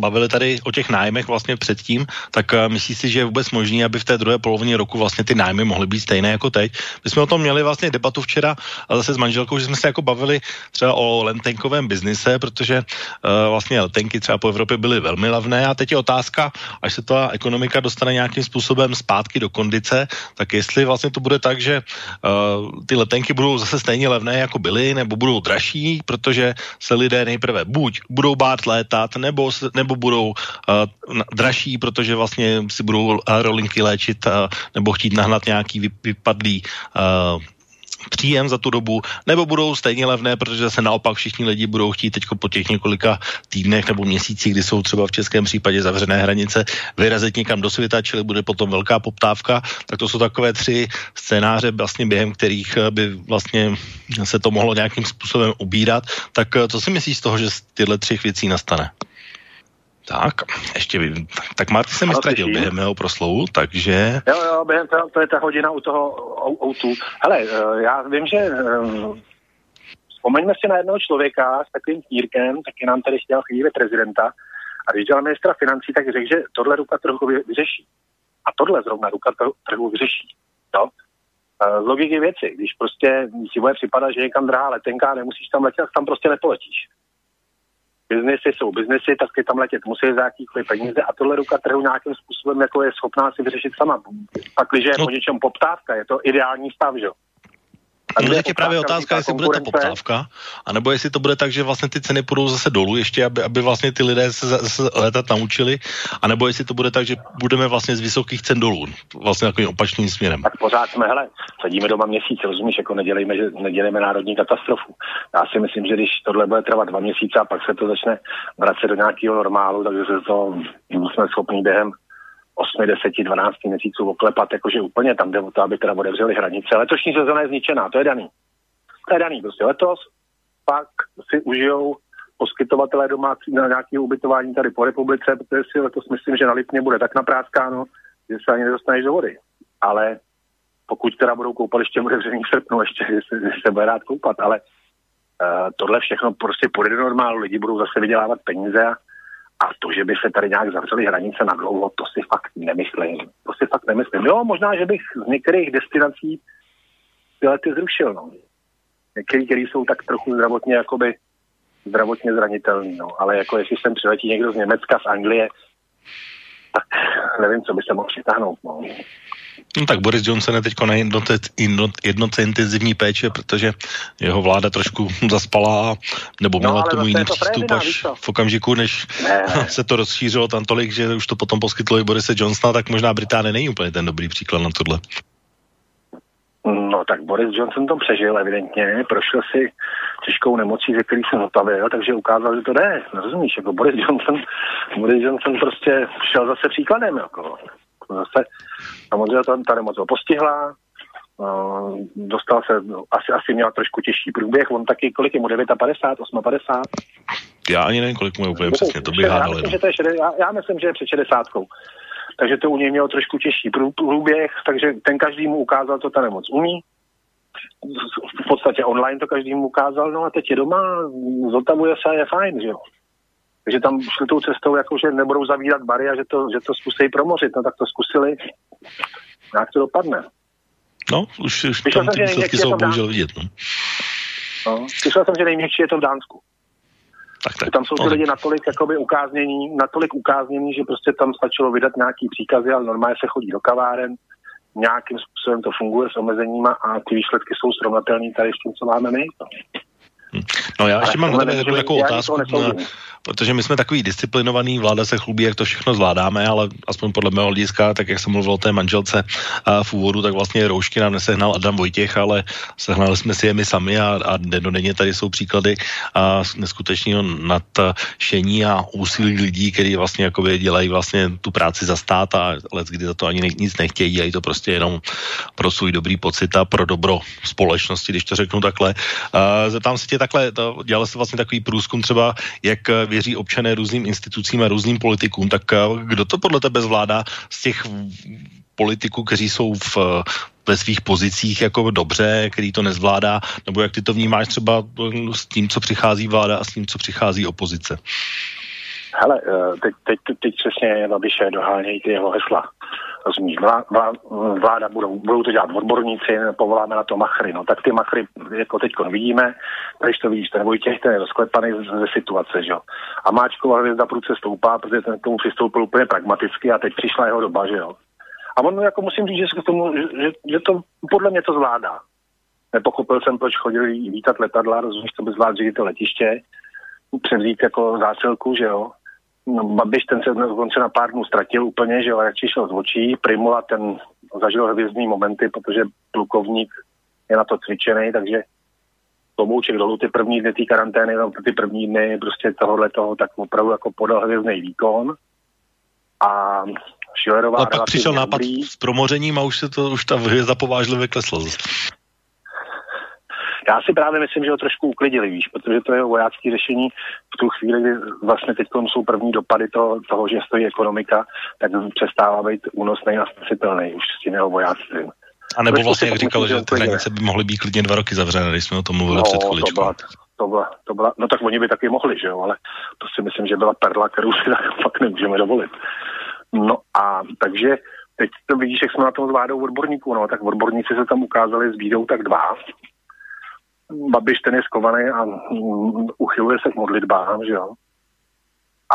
bavili tady o těch nájmech vlastně předtím, tak uh, myslíš si, že je vůbec možný, aby v té druhé polovině roku vlastně ty nájmy mohly být stejné jako teď? My jsme o tom měli vlastně debatu včera a zase s manželkou, že jsme se jako bavili třeba o lentenkovém biznise, protože uh, vlastně letenky třeba po Evropě byly velmi levné a teď je otázka, až se ta ekonomika dostane nějakým způsobem zpátky do kondice, tak jestli vlastně to bude tak, že uh, ty letenky budou zase stejně levné, jako byly, nebo budou dražší, protože se lidé nejprve buď budou bát létat, nebo, nebo anebo budou uh, dražší, protože vlastně si budou aerolinky léčit uh, nebo chtít nahnat nějaký vypadlý uh, příjem za tu dobu, nebo budou stejně levné, protože se naopak všichni lidi budou chtít teď po těch několika týdnech nebo měsících, kdy jsou třeba v českém případě zavřené hranice, vyrazit někam do světa, čili bude potom velká poptávka. Tak to jsou takové tři scénáře, vlastně během kterých by vlastně se to mohlo nějakým způsobem ubírat. Tak co si myslíš z toho, že z tyhle třech věcí nastane? Tak, ještě by, tak Marty se mi ztratil během mého proslovu, takže... Jo, jo, během to, to je ta hodina u toho outu. Hele, eh, já vím, že um, vzpomeňme si na jednoho člověka s takovým kýrkem, taky nám tady chtěl chvíli prezidenta, a když dělal ministra financí, tak řekl, že tohle ruka trhu vyřeší. A tohle zrovna ruka trhu vyřeší. Eh, z logiky věci, když prostě si bude připadat, že někam drahá letenka, nemusíš tam letět, tam prostě nepoletíš biznesy jsou biznesy, tak ty tam letět musí za jakýkoliv peníze a tohle ruka trhu nějakým způsobem jako je schopná si vyřešit sama. Pak, když je no. po něčem poptávka, je to ideální stav, že? No teď je právě otázka, jestli bude ta poptávka, anebo jestli to bude tak, že vlastně ty ceny půjdou zase dolů ještě, aby, aby vlastně ty lidé se zase letat naučili, anebo jestli to bude tak, že budeme vlastně z vysokých cen dolů, vlastně takovým opačným směrem. Tak pořád jsme, hele, sedíme doma měsíc, rozumíš, jako nedělejme, že nedělejme národní katastrofu. Já si myslím, že když tohle bude trvat dva měsíce a pak se to začne vracet do nějakého normálu, takže se to jsme schopni během 8, 10, 12 měsíců oklepat, jakože úplně tam jde o to, aby teda otevřeli hranice. Letošní sezona je zničená, to je daný. To je daný, prostě letos pak si užijou poskytovatelé domácí na nějaké ubytování tady po republice, protože si letos myslím, že na Lipně bude tak napráskáno, že se ani nedostaneš do vody. Ale pokud teda budou koupaliště otevřený v srpnu, ještě se, se bude rád koupat, ale uh, tohle všechno prostě půjde do normálu, lidi budou zase vydělávat peníze a a to, že by se tady nějak zavřely hranice na dlouho, to si fakt nemyslím. To si fakt nemyslím. Jo, možná, že bych z některých destinací ty lety zrušil. No. Některý, který jsou tak trochu zdravotně jakoby zdravotně zranitelný, no. ale jako jestli sem přiletí někdo z Německa, z Anglie, tak nevím, co by se mohl přitáhnout. No. No tak Boris Johnson je teď na jednotce, jednotce intenzivní péče, protože jeho vláda trošku zaspala, nebo měla no, tomu jiný přístup až v okamžiku, než ne. se to rozšířilo tam tolik, že už to potom poskytlo i Borise Johnsona, tak možná Británie není úplně ten dobrý příklad na tohle. No tak Boris Johnson to přežil evidentně, prošel si těžkou nemocí, ze který se zotavil, takže ukázal, že to jde. Rozumíš, jako Boris Johnson, Boris Johnson prostě šel zase příkladem. Jako. Zase samozřejmě ta, nemoc ho postihla, Uh, dostal se, asi, asi měl trošku těžší průběh, on taky, kolik je mu, 59, 58? Já ani nevím, kolik mu je úplně přesně, to bych hádal. Já myslím, že to je šede, já, já myslím, že je před 60. Takže to u něj mělo trošku těžší průběh, takže ten každý mu ukázal, co ta nemoc umí. V podstatě online to každý mu ukázal, no a teď je doma, zotavuje se a je fajn, že jo. Takže tam šli tou cestou, jako že nebudou zavírat bary a že to, že to zkusí promořit. No tak to zkusili. Jak to dopadne? No, už, už tam ty výsledky jsou bohužel vidět. No. No, slyšel jsem, že nejměkčí je to v Dánsku. Tak, tak. Tam jsou ty lidi natolik jakoby ukáznění, natolik ukáznění, že prostě tam stačilo vydat nějaký příkazy, ale normálně se chodí do kaváren, nějakým způsobem to funguje s omezeníma a ty výsledky jsou srovnatelné tady s tím, co máme my. No já ještě mám na tebe takovou otázku, protože my jsme takový disciplinovaný, vláda se chlubí, jak to všechno zvládáme, ale aspoň podle mého hlediska, tak jak jsem mluvil o té manželce v úvodu, tak vlastně roušky nám nesehnal Adam Vojtěch, ale sehnali jsme si je my sami a, a denodenně tady jsou příklady a neskutečného nadšení a úsilí lidí, kteří vlastně jakoby dělají vlastně tu práci za stát a let, kdy za to ani nic nechtějí, dělají to prostě jenom pro svůj dobrý pocit a pro dobro společnosti, když to řeknu takhle. Zeptám se tě takhle, dělal jste vlastně takový průzkum třeba, jak věří občané různým institucím a různým politikům, tak eh, kdo to podle tebe zvládá z těch politiků, kteří jsou v, ve svých pozicích jako dobře, který to nezvládá, nebo jak ty to vnímáš třeba s tím, co přichází vláda a s tím, co přichází opozice? Hele, eh, teď, teď, teď přesně Babiše dohánějí ty jeho hesla. Rozumíš, vlá, vlá, vláda budou, budou to dělat odborníci, povoláme na to machry. No tak ty machry jako teď vidíme, když to vidíš, ten Vojtěch, ten je rozklepaný ze situace, že jo. A Máčková hvězda průce stoupá, protože ten k tomu přistoupil úplně pragmaticky a teď přišla jeho doba, že jo. A on jako musím říct, že, k tomu, že, že to podle mě to zvládá. Nepochopil jsem, proč chodili vítat letadla, rozumíš, to by zvládl ředitel letiště, převzít jako zásilku, že jo No, Babiš ten se dokonce na pár dnů ztratil úplně, že radši šel z očí. Primula ten zažil hvězdný momenty, protože plukovník je na to cvičený, takže klobouček dolů ty první dny té karantény, no, ty první dny prostě tohohle toho, tak opravdu jako podal hvězdný výkon. A Šilerová A pak přišel nápad dobrý. s promořením a už se to, už ta hvězda povážlivě klesla. Já si právě myslím, že ho trošku uklidili, víš, protože to je vojácké řešení v tu chvíli, kdy vlastně teď jsou první dopady toho, toho, že stojí ekonomika, tak přestává být únosný a spasitelný už s tím jeho vojáctvím. A nebo vlastně, jak říkal, že ty hranice by mohly být klidně dva roky zavřené, když jsme o tom mluvili no, před chviličkou. To byla, to byla, to byla, no tak oni by taky mohli, že jo, ale to si myslím, že byla perla, kterou si tak fakt nemůžeme dovolit. No a takže teď to vidíš, jak jsme na tom s vládou odborníků, no tak odborníci se tam ukázali s bídou tak dva. Babiš ten je skovaný a mm, uchyluje se k modlitbám, že jo.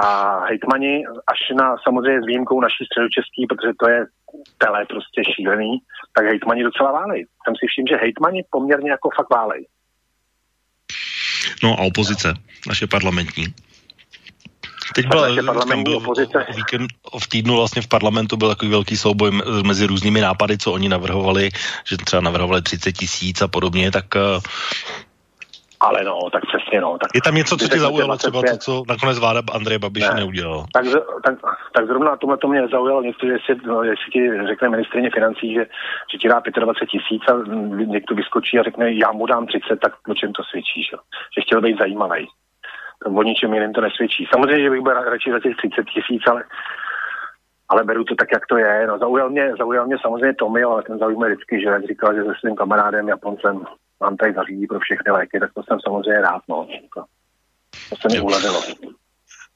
A hejtmani, až na samozřejmě s výjimkou naší středočeský, protože to je tele prostě šílený, tak hejtmani docela válej. Jsem si všiml, že hejtmani poměrně jako fakt válej. No a opozice, naše parlamentní. Teď byl, tam byl opozice. víkend, v týdnu vlastně v parlamentu byl takový velký souboj mezi různými nápady, co oni navrhovali, že třeba navrhovali 30 tisíc a podobně, tak eh, ale no, tak přesně no. Tak je tam něco, co tě zaujalo, třeba to, co nakonec vláda Andreje Babiše ne. neudělal? Tak, tak, tak zrovna tomhle to mě zaujalo něco, že jestli, no, jestli ti řekne ministrině financí, že, že ti dá 25 tisíc a někdo vyskočí a řekne, já mu dám 30, tak o čem to svědčí, že, že chtěl být zajímavý. O ničem jiném to nesvědčí. Samozřejmě, že bych byl radši za těch 30 tisíc, ale ale beru to tak, jak to je. No, zaujal mě, zaujal mě samozřejmě Tomy, ale ten zaujme vždycky, že říkal, že se svým kamarádem Japoncem vám tady zařídí pro všechny léky, tak to jsem samozřejmě rád, no. To, to se mi ulevilo.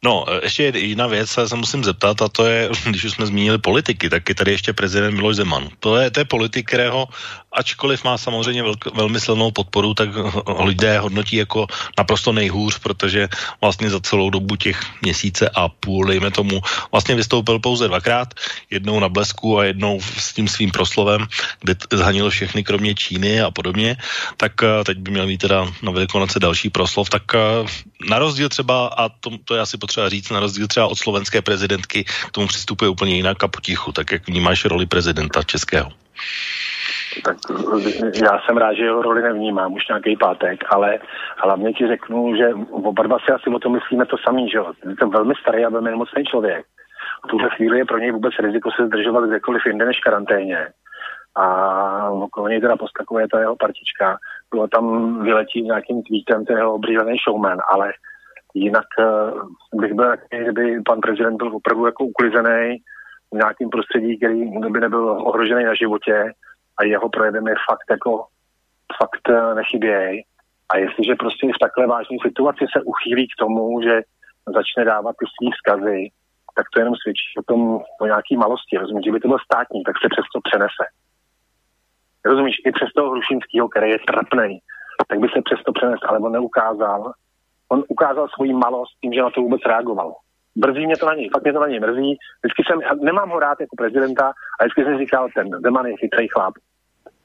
No, ještě jedna věc se musím zeptat, a to je, když už jsme zmínili politiky, tak je tady ještě prezident Miloš Zeman. To je, to je politik, kterého, ačkoliv má samozřejmě velk, velmi silnou podporu, tak lidé hodnotí jako naprosto nejhůř, protože vlastně za celou dobu těch měsíce a půl, dejme tomu, vlastně vystoupil pouze dvakrát, jednou na blesku a jednou s tím svým proslovem, kde zhanil všechny kromě Číny a podobně, tak e, teď by měl mít teda na Velikonoce další proslov, tak e, na rozdíl třeba, a to, to je asi potřeba říct, na rozdíl třeba od slovenské prezidentky, k tomu přistupuje úplně jinak a potichu. Tak jak vnímáš roli prezidenta českého? Tak já jsem rád, že jeho roli nevnímám už nějaký pátek, ale hlavně ti řeknu, že oba dva si asi o tom myslíme to samý, že. Je to velmi starý a velmi nemocný člověk. V tuhle chvíli je pro něj vůbec riziko se zdržovat kdekoliv jinde než karanténě. A okolo něj teda poskakuje ta jeho partička. Bylo tam vyletí nějakým tweetem ten jeho oblíbený showman, ale Jinak uh, bych byl taky, kdyby pan prezident byl opravdu jako uklizený v nějakém prostředí, který by nebyl ohrožený na životě a jeho projevem je fakt jako fakt uh, nechyběj. A jestliže prostě v takhle vážné situaci se uchýlí k tomu, že začne dávat ty svý vzkazy, tak to jenom svědčí o tom, o nějaký malosti. Rozumíš, že by to byl státní, tak se přesto přenese. Rozumíš, i přes toho Hrušínského, který je trapný, tak by se přesto přenesl, ale on neukázal, on ukázal svoji malost tím, že na to vůbec reagoval. Brzí mě to na něj, fakt mě to na něj mrzí. Vždycky jsem, nemám ho rád jako prezidenta, a vždycky jsem říkal, ten Zeman je chytrý chlap.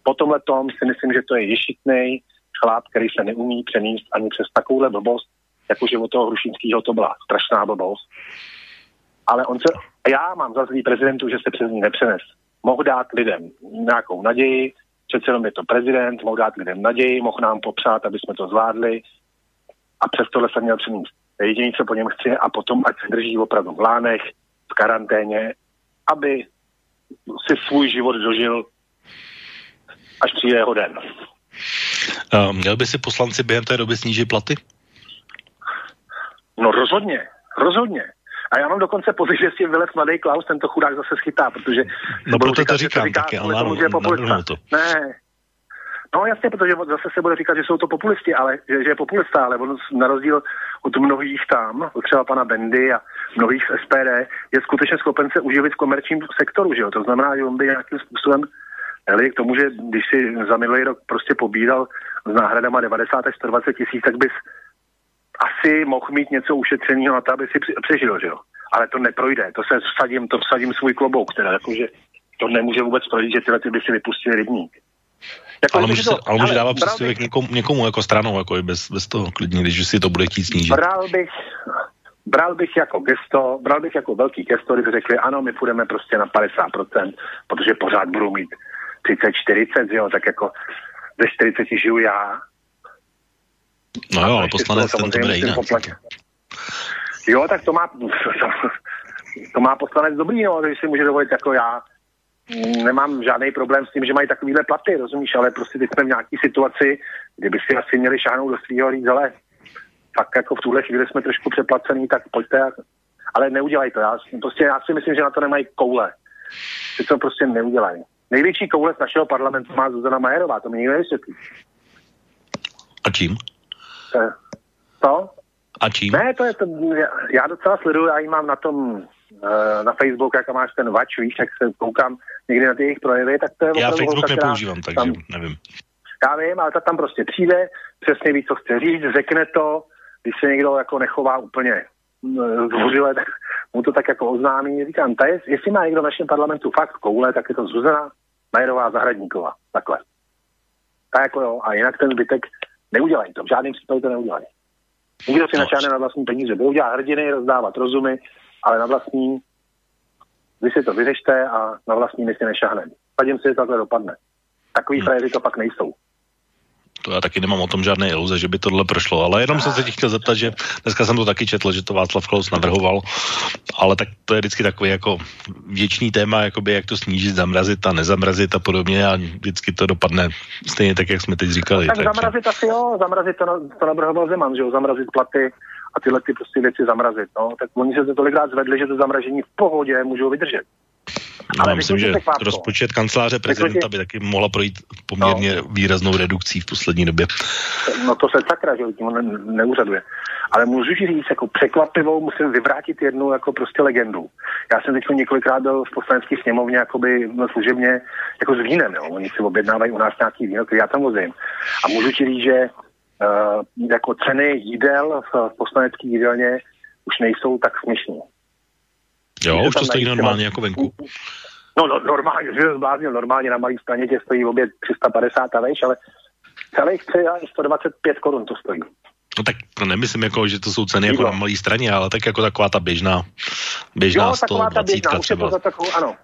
Po tomhle tom si myslím, že to je ješitný chlap, který se neumí přenést ani přes takovouhle blbost, jako že od toho Hrušínského to byla strašná blbost. Ale on se, já mám za prezidentu, že se přes ní nepřenes. Mohl dát lidem nějakou naději, přece jenom je to prezident, mohl dát lidem naději, mohl nám popřát, aby jsme to zvládli, a přes tohle jsem měl přinést. Jediný, co po něm chci, a potom ať se drží opravdu v lánech, v karanténě, aby si svůj život dožil, až přijde jeho den. Uh, měl by si poslanci během té doby snížit platy? No rozhodně, rozhodně. A já mám dokonce pocit, že si vylez mladý Klaus, tento chudák zase schytá, protože... No proto to říkám, říká, taky, ale ano, to. Ne, No jasně, protože zase se bude říkat, že jsou to populisti, ale že, že je populista, ale on na rozdíl od mnohých tam, třeba pana Bendy a mnohých z SPD, je skutečně schopen se uživit v komerčním sektoru, že jo? To znamená, že on by nějakým způsobem Eli, k tomu, že když si za minulý rok prostě pobíral s náhradama 90 až 120 tisíc, tak bys asi mohl mít něco ušetřeného na to, aby si přežil, že jo? Ale to neprojde, to se vsadím, to vsadím svůj klobouk, teda, jakože to nemůže vůbec projít, že tyhle ty by si vypustili rybník. Jako ale může, to, ale může dávat příspěvek někomu, někomu jako stranou, jako i bez, bez toho klidně, když si to bude chtít snížit. Bral bych, bral bych jako gesto, bral bych jako velký gesto, kdyby řekli, ano, my půjdeme prostě na 50%, protože pořád budu mít 30, 40, jo, tak jako ze 40 žiju já. No jo, ale poslanec ten to bude jinak. Jo, tak to má, to má poslanec dobrý, no, že si může dovolit jako já. Nemám žádný problém s tím, že mají takovýhle platy, rozumíš, ale prostě teď jsme v nějaké situaci, kdyby si asi měli šáhnout do svého říct, ale fakt jako v tuhle chvíli jsme trošku přeplacený, tak pojďte, ale neudělej to. Já, prostě já si myslím, že na to nemají koule. Že to prostě neudělají. Největší koule z našeho parlamentu má Zuzana Majerová, to mi nikdo nevysvětlí. A čím? To? A čím? Ne, to je to, já, docela sleduju, já ji mám na tom, eh, na Facebook, jak máš ten vač, víš, jak se koukám někdy na ty jejich projevy, tak to je Já Facebook holka, nepoužívám, takže tam, nevím. Já vím, ale ta tam prostě přijde, přesně ví, co chce říct, řekne to, když se někdo jako nechová úplně eh, zdvořile, tak mu to tak jako oznámí. Říkám, ta je, jestli má někdo v našem parlamentu fakt koule, tak je to Zuzana Majerová Zahradníková. Takhle. Tak jako jo, a jinak ten zbytek neudělají to, v žádném případě to neudělají. Nikdo si našáhne na vlastní peníze. Budou dělat hrdiny, rozdávat rozumy, ale na vlastní vy si to vyřešte a na vlastní my si nešáhneme. Padím si, že takhle dopadne. Takový hmm. frajeři to pak nejsou to já taky nemám o tom žádné iluze, že by tohle prošlo, ale jenom jsem se tě chtěl zeptat, že dneska jsem to taky četl, že to Václav Klaus navrhoval, ale tak to je vždycky takový jako věčný téma, jakoby jak to snížit, zamrazit a nezamrazit a podobně a vždycky to dopadne stejně tak, jak jsme teď říkali. Tak takže... zamrazit asi jo, zamrazit to, to navrhoval Zeman, že jo, zamrazit platy a tyhle ty prostě věci zamrazit, no, tak oni se to tolikrát zvedli, že to zamražení v pohodě můžou vydržet. No, Ale myslím, že rozpočet kanceláře prezidenta by taky mohla projít poměrně no. výraznou redukcí v poslední době. No to se sakra, že tím ne, neúřaduje. Ale můžu říct, jako překvapivou musím vyvrátit jednu jako prostě legendu. Já jsem teď několikrát byl v poslanecké sněmovně jakoby služebně jako s vínem, jo. Oni si objednávají u nás nějaký víno, který já tam vozím. A můžu ti říct, že uh, jako ceny jídel v poslanecké jídelně už nejsou tak směšné. Jo, už to stojí normálně jako venku. No, no normálně, že zbláznil, normálně na malý straně tě stojí obě 350 a vejš, ale celých 125 korun to stojí. No tak to nemyslím jako, že to jsou ceny jako na malé straně, ale tak jako taková ta běžná, běžná jo, 120 ta běžná, už je to takovou, ano,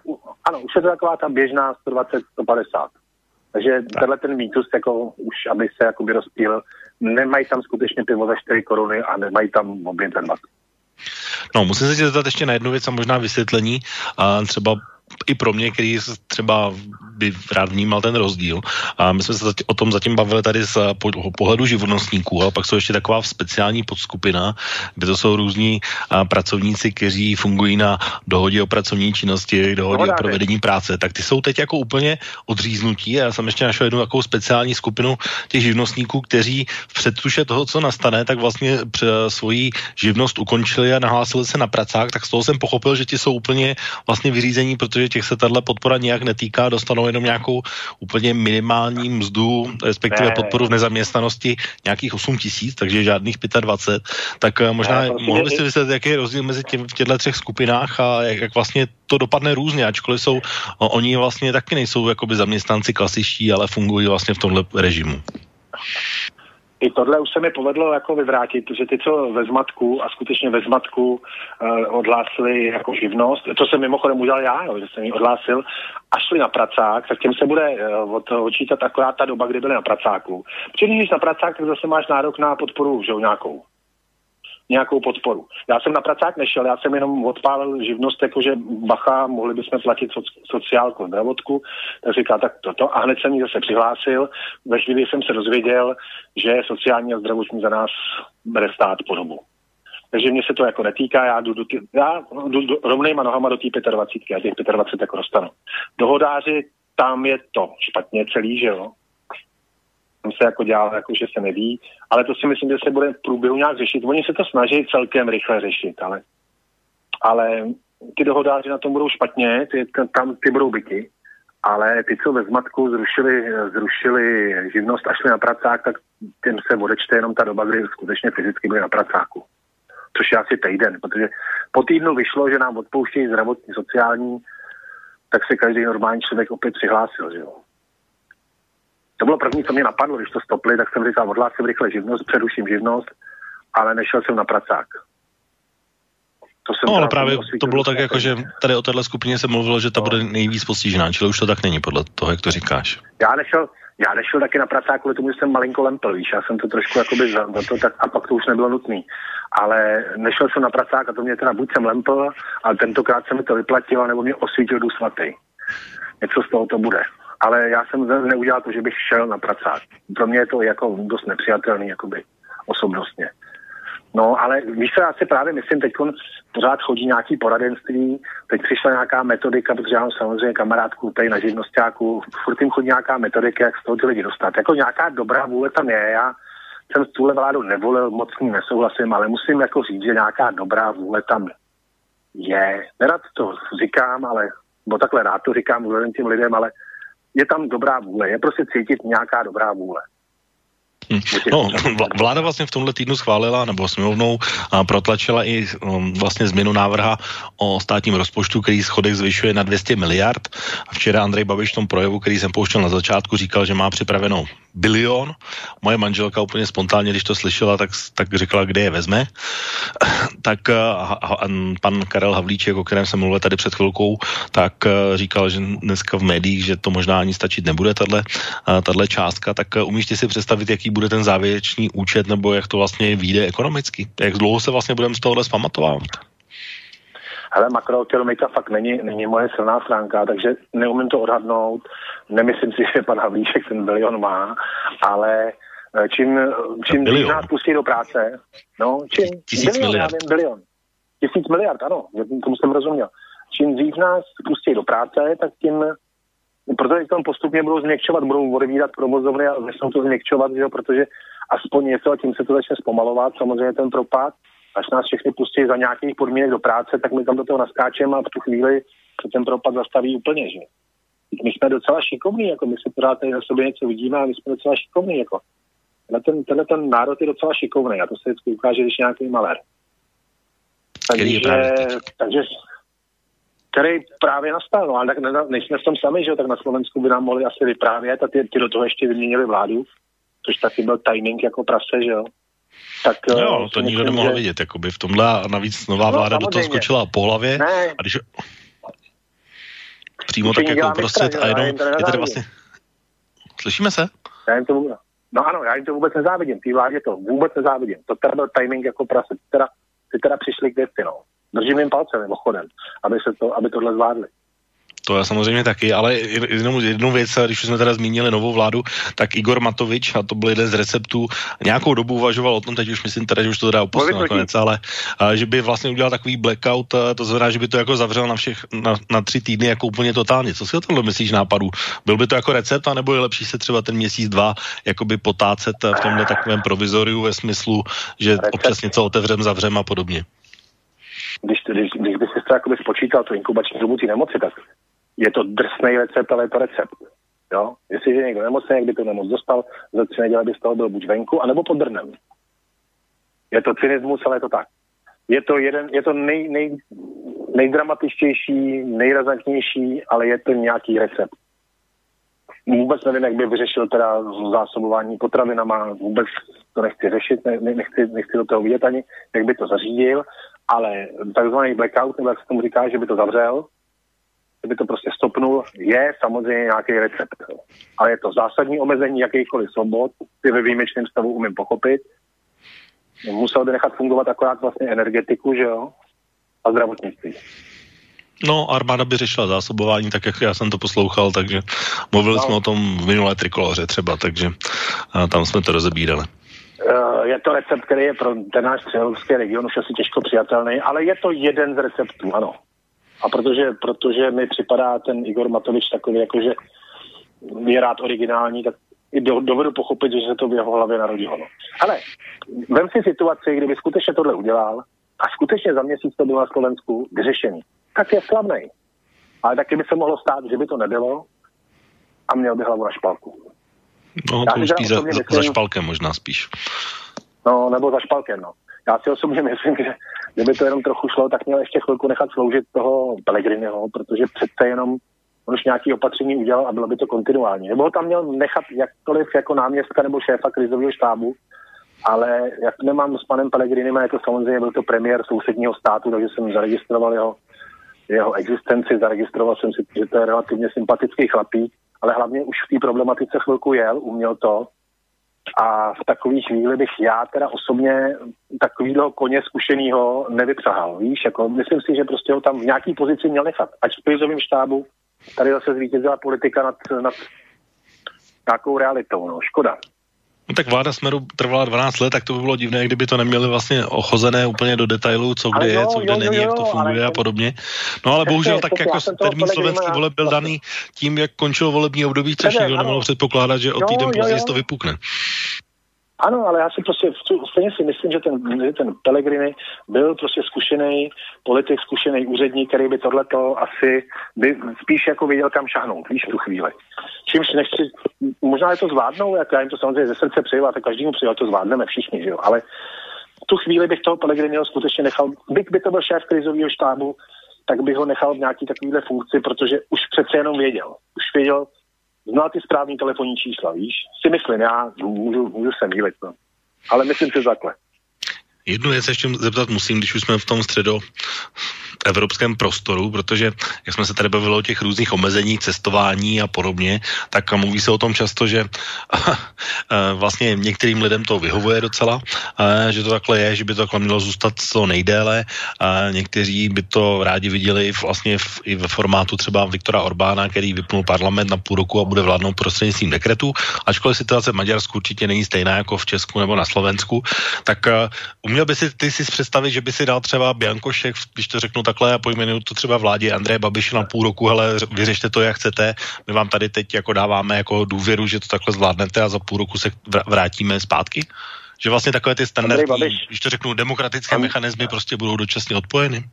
ano, už je to taková ta běžná 120, 150. Takže tak. tenhle ten mýtus, jako už, aby se jakoby rozpíl, nemají tam skutečně pivo za 4 koruny a nemají tam objem ten No, musím se tě zeptat ještě na jednu věc a možná vysvětlení. A třeba i pro mě, který třeba by rád vnímal ten rozdíl. A my jsme se o tom zatím bavili tady z pohledu živnostníků, ale pak jsou ještě taková speciální podskupina, kde to jsou různí pracovníci, kteří fungují na dohodě o pracovní činnosti, dohodě o provedení práce. Tak ty jsou teď jako úplně odříznutí. Já jsem ještě našel jednu takovou speciální skupinu těch živnostníků, kteří v předtuše toho, co nastane, tak vlastně svoji živnost ukončili a nahlásili se na pracák. Tak z toho jsem pochopil, že ti jsou úplně vlastně vyřízení, protože těch se tahle podpora nijak netýká, dostanou jenom nějakou úplně minimální mzdu, respektive ne. podporu v nezaměstnanosti nějakých 8 tisíc, takže žádných 25, tak eh, možná ne, mohl byste vysvětlit, jaký je rozdíl mezi těm, v těchto třech skupinách a jak, jak vlastně to dopadne různě, ačkoliv jsou, oni vlastně taky nejsou jakoby zaměstnanci klasičtí, ale fungují vlastně v tomhle režimu i tohle už se mi povedlo jako vyvrátit, že ty, co ve zmatku a skutečně ve zmatku uh, odhlásili jako živnost, to jsem mimochodem udělal já, jo, že jsem ji odhlásil, a šli na pracák, tak těm se bude uh, odčítat akorát ta doba, kdy byli na pracáku. Protože když na pracák, tak zase máš nárok na podporu, že jo, nějakou nějakou podporu. Já jsem na pracák nešel, já jsem jenom odpálil živnost, jakože bacha, mohli bychom platit soci, sociálku, zdravotku, tak říká, tak toto. A hned jsem ji zase přihlásil. Ve chvíli jsem se dozvěděl, že sociální a zdravotní za nás bude stát po dobu. Takže mě se to jako netýká, já jdu, do ty, já jdu do, rovnýma nohama do té 25 a těch 25 jako dostanu. Dohodáři, tam je to špatně celý, že jo tam se jako dělá, jako že se neví, ale to si myslím, že se bude v průběhu nějak řešit. Oni se to snaží celkem rychle řešit, ale, ale ty dohodáři na tom budou špatně, ty, tam ty budou byti, ale ty, co ve zmatku zrušili, zrušili živnost a šli na pracák, tak těm se odečte jenom ta doba, kdy skutečně fyzicky byli na pracáku. Což je asi týden, protože po týdnu vyšlo, že nám odpouštějí zdravotní, sociální, tak se každý normální člověk opět přihlásil, že jo. To bylo první, co mě napadlo, když to stopli, tak jsem říkal, odhlásím rychle živnost, předuším živnost, ale nešel jsem na pracák. no, ale právě to bylo tak, jako, že tady o téhle skupině se mluvilo, že ta no. bude nejvíc postižená, čili už to tak není podle toho, jak to říkáš. Já nešel, já nešel taky na pracák kvůli tomu, že jsem malinko lempel, víš, já jsem to trošku jakoby za, za to, tak, a pak to už nebylo nutný. Ale nešel jsem na pracák a to mě teda buď jsem lempel, ale tentokrát se mi to vyplatilo, nebo mě osvítil dům svatý. Něco z toho to bude. Ale já jsem neudělal to, že bych šel na pracák. Pro mě je to jako dost nepřijatelný, jakoby osobnostně. No, ale víš co, já si právě myslím, teď pořád chodí nějaký poradenství, teď přišla nějaká metodika, protože já mám samozřejmě kamarádku tady na živnostáku, furt jim chodí nějaká metodika, jak z toho ty lidi dostat. Jako nějaká dobrá vůle tam je, já jsem tuhle vládu nevolil, moc s ní nesouhlasím, ale musím jako říct, že nějaká dobrá vůle tam je. Nerad to říkám, ale, bo takhle rád to říkám vzhledem těm lidem, ale je tam dobrá vůle, je prostě cítit nějaká dobrá vůle. Hm. No, vláda vlastně v tomhle týdnu schválila, nebo sněmovnou protlačila i um, vlastně změnu návrha o státním rozpočtu, který schodek zvyšuje na 200 miliard. A včera Andrej Babiš v tom projevu, který jsem pouštěl na začátku, říkal, že má připravenou bilion. Moje manželka úplně spontánně, když to slyšela, tak, tak řekla, kde je vezme. Tak a, a, pan Karel Havlíček, o kterém jsem mluvil tady před chvilkou, tak říkal, že dneska v médiích, že to možná ani stačit nebude, tahle částka. Tak umíš si představit, jaký bude ten závěrečný účet, nebo jak to vlastně vyjde ekonomicky? Jak dlouho se vlastně budeme z tohohle zpamatovávat? Ale makroekonomika fakt není, není moje silná stránka, takže neumím to odhadnout. Nemyslím si, že pan Havlíček ten bilion má, ale eh, čím, čím víc nás pustí do práce, no, čím, Tisíc bilion, miliard. Já vím, bilion. Tisíc miliard, ano, tomu jsem rozuměl. Čím dřív nás pustí do práce, tak tím protože tam postupně budou změkčovat, budou odvídat provozovny a začnou to změkčovat, že jo, protože aspoň něco a tím se to začne zpomalovat, samozřejmě ten propad, až nás všechny pustí za nějakých podmínek do práce, tak my tam do toho naskáčeme a v tu chvíli se ten propad zastaví úplně, že my jsme docela šikovní, jako my si pořád tady na sobě něco vidíme a my jsme docela šikovní, jako. Tenhle ten, tenhle ten národ je docela šikovný a to se vždycky ukáže, když nějaký malér. Takže, takže který právě nastal. No, ale tak ne, nejsme v tom sami, že tak na Slovensku by nám mohli asi vyprávět a ty, ty do toho ještě vyměnili vládu, což taky byl timing jako prase, že jo. Tak, no jo, eh, to nikdo nemohl že... vidět, jakoby v tomhle a navíc nová no, vláda do toho skočila po hlavě ne. a když přímo tak jako uprostřed a jenom je tady vlastně... Slyšíme se? Já jim to vůbec, no ano, já jim to vůbec nezávidím, té vládě to vůbec nezávidím. To teda byl timing jako prase, ty teda, ty teda přišli k věci, no. Držím jim palce mimochodem, aby, se to, aby tohle zvládli. To je samozřejmě taky, ale jenom jednu věc, když jsme teda zmínili novou vládu, tak Igor Matovič, a to byl jeden z receptů, nějakou dobu uvažoval o tom, teď už myslím teda, že už to dá opustil nakonec, ale a, že by vlastně udělal takový blackout, a to znamená, že by to jako zavřel na všech, na, na tři týdny jako úplně totálně. Co si o tomhle myslíš nápadu? Byl by to jako recept, anebo je lepší se třeba ten měsíc, dva jakoby potácet v tomhle takovém provizoriu ve smyslu, že recept. občas něco otevřem, zavřem a podobně? když, když, když by si to jakoby spočítal tu inkubační dobu té nemoci, tak je to drsný recept, ale je to recept. Jo? Jestliže je někdo nemocný, jak by tu nemoc dostal, za tři neděle by z toho byl buď venku, anebo pod drnem. Je to cynismus, ale je to tak. Je to, jeden, je to nej, nej, nejdramatičtější, nejrazantnější, ale je to nějaký recept. Vůbec nevím, jak by vyřešil teda zásobování potravinama, vůbec to nechci řešit, ne, nechci, nechci do toho vidět ani, jak by to zařídil, ale takzvaný blackout, nebo jak se tomu říká, že by to zavřel, že by to prostě stopnul, je samozřejmě nějaký recept. Ale je to zásadní omezení jakýchkoliv svobod, ty ve výjimečném stavu umím pochopit. Musel by nechat fungovat akorát vlastně energetiku, že jo, a zdravotnictví. No, armáda by řešila zásobování, tak jak já jsem to poslouchal, takže mluvili no. jsme o tom v minulé trikoloře třeba, takže tam jsme to rozebírali. Eh, je to recept, který je pro ten náš středoevropský region už asi těžko přijatelný, ale je to jeden z receptů, ano. A protože, protože mi připadá ten Igor Matovič takový, jakože je rád originální, tak i do, dovedu pochopit, že se to v jeho hlavě narodilo. No. Ale vem si situaci, kdyby skutečně tohle udělal a skutečně za měsíc to bylo na Slovensku vyřešený, tak je slavný. Ale taky by se mohlo stát, že by to nebylo a měl by hlavu na špalku. No, to už spíš za, myslím, za špalkem možná spíš. No, nebo za špalkem, no. Já si osobně myslím, že kdyby to jenom trochu šlo, tak měl ještě chvilku nechat sloužit toho Pellegriniho, protože přece jenom on už nějaký opatření udělal a bylo by to kontinuální. Nebo ho tam měl nechat jakkoliv jako náměstka nebo šéfa krizového štábu ale jak nemám s panem Pellegrinem, jako samozřejmě byl to premiér sousedního státu, takže jsem zaregistroval jeho, jeho existenci, zaregistroval jsem si, že to je relativně sympatický chlapík, ale hlavně už v té problematice chvilku jel, uměl to, a v takové chvíli bych já teda osobně takovýhle koně zkušenýho nevypřahal. Víš, jako myslím si, že prostě ho tam v nějaký pozici měl nechat. Ať v krizovém štábu tady zase zvítězila politika nad, nad nějakou realitou. No. Škoda. No tak vláda Smeru trvala 12 let, tak to by bylo divné, kdyby to neměli vlastně ochozené úplně do detailu, co kde je, co kde jo, není, jo, jak to funguje ale... a podobně. No ale bohužel tak jako termín slovenský voleb byl daný tím, jak končilo volební období, což nikdo nemohl předpokládat, že o týden později to vypukne. Ano, ale já si prostě stejně si myslím, že ten, ten Pellegrini byl prostě zkušený politik, zkušený úředník, který by tohleto asi by spíš jako věděl, kam šahnout, víš, tu chvíli. Čímž nechci, možná je to zvládnou, jak já jim to samozřejmě ze srdce přeju, a tak každému přeju, to zvládneme všichni, že jo, ale tu chvíli bych toho Pellegriniho skutečně nechal, byť by to byl šéf krizového štábu, tak bych ho nechal v nějaký takovýhle funkci, protože už přece jenom věděl. Už věděl, znal ty správný telefonní čísla, víš? Si myslím, já můžu, můžu se mýlit, no. Ale myslím si takhle. Jednu věc ještě zeptat musím, když už jsme v tom středo evropském prostoru, protože jak jsme se tady bavili o těch různých omezeních cestování a podobně, tak mluví se o tom často, že vlastně některým lidem to vyhovuje docela, že to takhle je, že by to takhle mělo zůstat co nejdéle. Někteří by to rádi viděli vlastně v, i ve formátu třeba Viktora Orbána, který vypnul parlament na půl roku a bude vládnout prostřednictvím dekretu, ačkoliv situace v Maďarsku určitě není stejná jako v Česku nebo na Slovensku, tak uměl by si ty si představit, že by si dal třeba Biankošek, když to řeknu takhle a pojmenuju to třeba vládě Andreje Babiše na půl roku, hele, vyřešte to, jak chcete, my vám tady teď jako dáváme jako důvěru, že to takhle zvládnete a za půl roku se vrátíme zpátky? Že vlastně takové ty standardní, když to řeknu, demokratické mechanismy prostě budou dočasně odpojeny?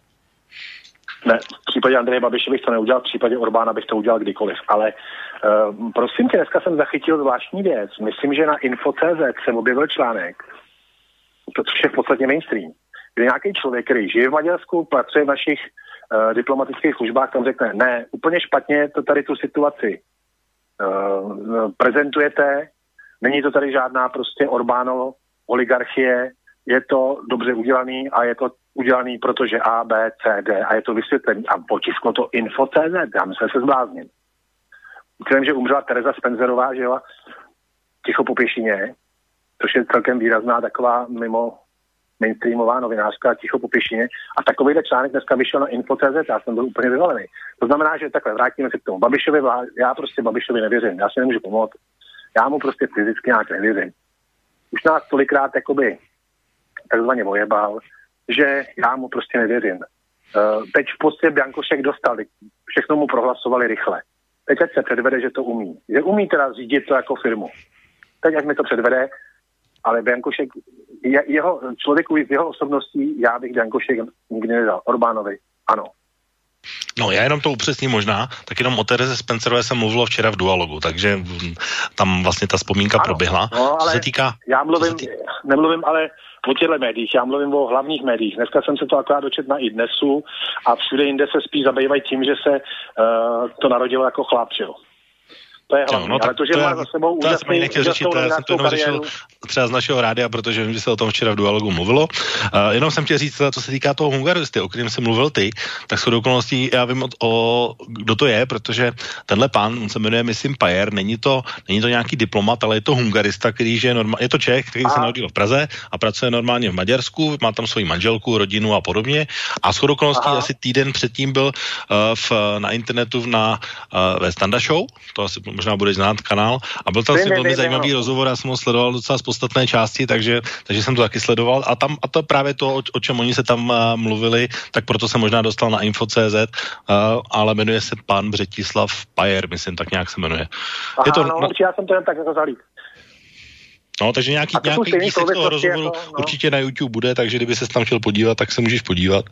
Ne, v případě Andreje Babiše bych to neudělal, v případě Orbána bych to udělal kdykoliv, ale uh, prosím tě, dneska jsem zachytil zvláštní věc. Myslím, že na Info.cz se objevil článek, to, což je v podstatě mainstream, kde nějaký člověk, který žije v Maďarsku, pracuje v našich uh, diplomatických službách, tam řekne, ne, úplně špatně to tady tu situaci uh, prezentujete, není to tady žádná prostě Orbánovo oligarchie, je to dobře udělaný a je to udělaný, protože A, B, C, D a je to vysvětlený. A potisklo to info.cz, já myslím, se zblázním. Myslím, že umřela Teresa Spencerová, že jo, ticho po pěšině, což je celkem výrazná taková mimo mainstreamová novinářka ticho po pěšině. A takovýhle článek dneska vyšel na info.cz, já jsem byl úplně vyvalený. To znamená, že takhle vrátíme se k tomu. Babišovi, já prostě Babišovi nevěřím, já si nemůžu pomoct. Já mu prostě fyzicky nějak nevěřím. Už nás tolikrát jakoby takzvaně vojebal, že já mu prostě nevěřím. Uh, teď v podstatě Biankošek dostal, všechno mu prohlasovali rychle. Teď ať se předvede, že to umí. Že umí teda řídit to jako firmu. Teď ať mi to předvede, ale Biankošek, je, jeho člověku z jeho osobností, já bych Biankošek nikdy nedal. Orbánovi, ano. No, já jenom to upřesním možná, tak jenom o Tereze Spencerové jsem mluvil včera v dualogu, takže tam vlastně ta vzpomínka ano, proběhla. No, ale se týká, já mluvím, týká... nemluvím ale o těchto médiích, já mluvím o hlavních médiích. Dneska jsem se to akorát dočet na iDnesu a všude jinde se spíš zabývají tím, že se uh, to narodilo jako chlap, jo. To je hlavní, no, ale to, že to má za sebou to úžasný, já řešit, já jsem to jenom řešil třeba z našeho rádia, protože vím, že se o tom včera v dualogu mluvilo. Uh, jenom jsem chtěl říct, co se týká toho hungaristy, o kterém jsem mluvil ty, tak s okolností já vím, o, o, kdo to je, protože tenhle pán, on se jmenuje, myslím, Pajer, není to, není to nějaký diplomat, ale je to hungarista, který je normál, je to Čech, který a. se narodil v Praze a pracuje normálně v Maďarsku, má tam svoji manželku, rodinu a podobně. A s okolností asi týden předtím byl uh, v, na internetu na uh, ve Standa Show, to asi možná budeš znát kanál. A byl tam asi velmi zajímavý ne, rozhovor, já jsem ho sledoval docela z podstatné části, takže, takže jsem to taky sledoval. A tam a to právě to, o, o čem oni se tam uh, mluvili, tak proto jsem možná dostal na info.cz, uh, ale jmenuje se pan Břetislav Pajer, myslím, tak nějak se jmenuje. Aha, je to, no, na... já jsem to jen tak jako zalít. No, takže nějaký, nějaký výsek toho rozhovoru jako, no. určitě na YouTube bude, takže kdyby se tam chtěl podívat, tak se můžeš podívat.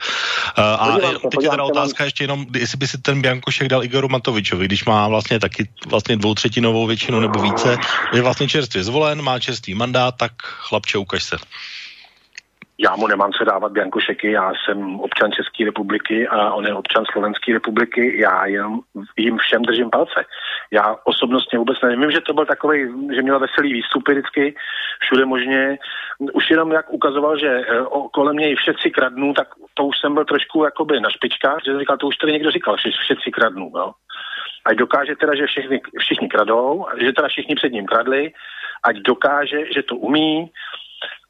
Uh, a se, teď je teda otázka ještě jenom, jestli by si ten Biankošek dal Igoru Matovičovi, když má vlastně taky vlastně dvoutřetinovou většinu nebo více, je vlastně čerstvě zvolen, má čerstvý mandát, tak chlapče, ukaž se. Já mu nemám se dávat biankošeky, já jsem občan České republiky a on je občan Slovenské republiky, já jim, jim všem držím palce. Já osobnostně vůbec nevím, Vím, že to byl takový, že měl veselý výstupy vždycky, všude možně. Už jenom jak ukazoval, že e, kolem něj všetci kradnou, tak to už jsem byl trošku jakoby na špičkách, že říkal, to už tady někdo říkal, že všetci kradnou. Jo. Ať dokáže teda, že všichni, všichni kradou, že teda všichni před ním kradli, ať dokáže, že to umí,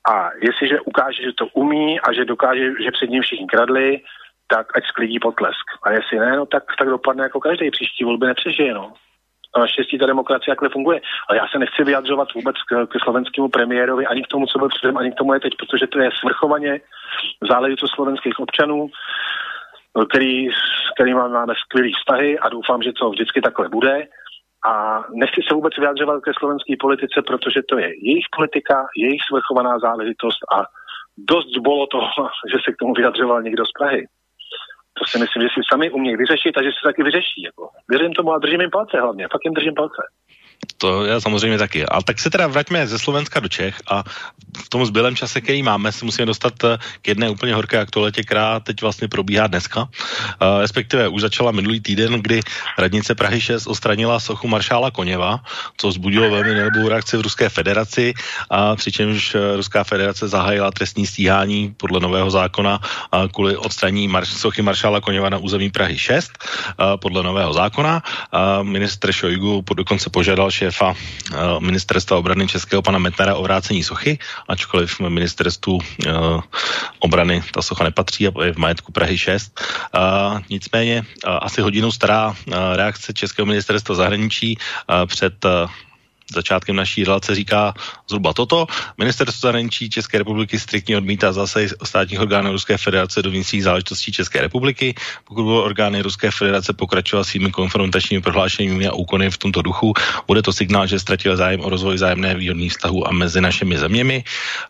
a jestliže ukáže, že to umí a že dokáže, že před ním všichni kradli, tak ať sklidí potlesk. A jestli ne, no tak, tak dopadne jako každý příští volby nepřežije, no. A naštěstí ta demokracie jakhle funguje. Ale já se nechci vyjadřovat vůbec k, k slovenskému premiérovi, ani k tomu, co byl předem, ani k tomu je teď, protože to je svrchovaně záležitost slovenských občanů, který, který máme skvělý vztahy a doufám, že to vždycky takhle bude. A nechci se vůbec vyjadřovat ke slovenské politice, protože to je jejich politika, jejich svrchovaná záležitost a dost bylo to, že se k tomu vyjadřoval někdo z Prahy. To si myslím, že si sami umějí vyřešit a že se taky vyřeší. Jako. Věřím tomu a držím jim palce hlavně. Fakt jim držím palce. To já samozřejmě taky. Ale tak se teda vraťme ze Slovenska do Čech a v tom zbylém čase, který máme, se musíme dostat eh, k jedné úplně horké aktualitě, která teď vlastně probíhá dneska. Uh, respektive už začala minulý týden, kdy radnice Prahy 6 ostranila sochu maršála Koněva, co vzbudilo velmi nelibou reakci v Ruské federaci, a přičemž eh, Ruská federace zahájila trestní stíhání podle nového zákona kvůli odstranění mar- sochy maršála Koněva na území Prahy 6 uh, podle nového zákona. Ministr Šojgu dokonce požádal šéfa eh, ministerstva obrany Českého pana Metnara o vrácení sochy, ačkoliv ministerstvu eh, obrany ta socha nepatří a je v majetku Prahy 6. Nicméně asi hodinu stará eh, reakce Českého ministerstva zahraničí před začátkem naší relace říká zhruba toto. Ministerstvo zahraničí České republiky striktně odmítá zase státních orgánů Ruské federace do vnitřních záležitostí České republiky. Pokud budou orgány Ruské federace pokračovat svými konfrontačními prohlášeními a úkony v tomto duchu, bude to signál, že ztratil zájem o rozvoj zájemné výhodných vztahů a mezi našimi zeměmi.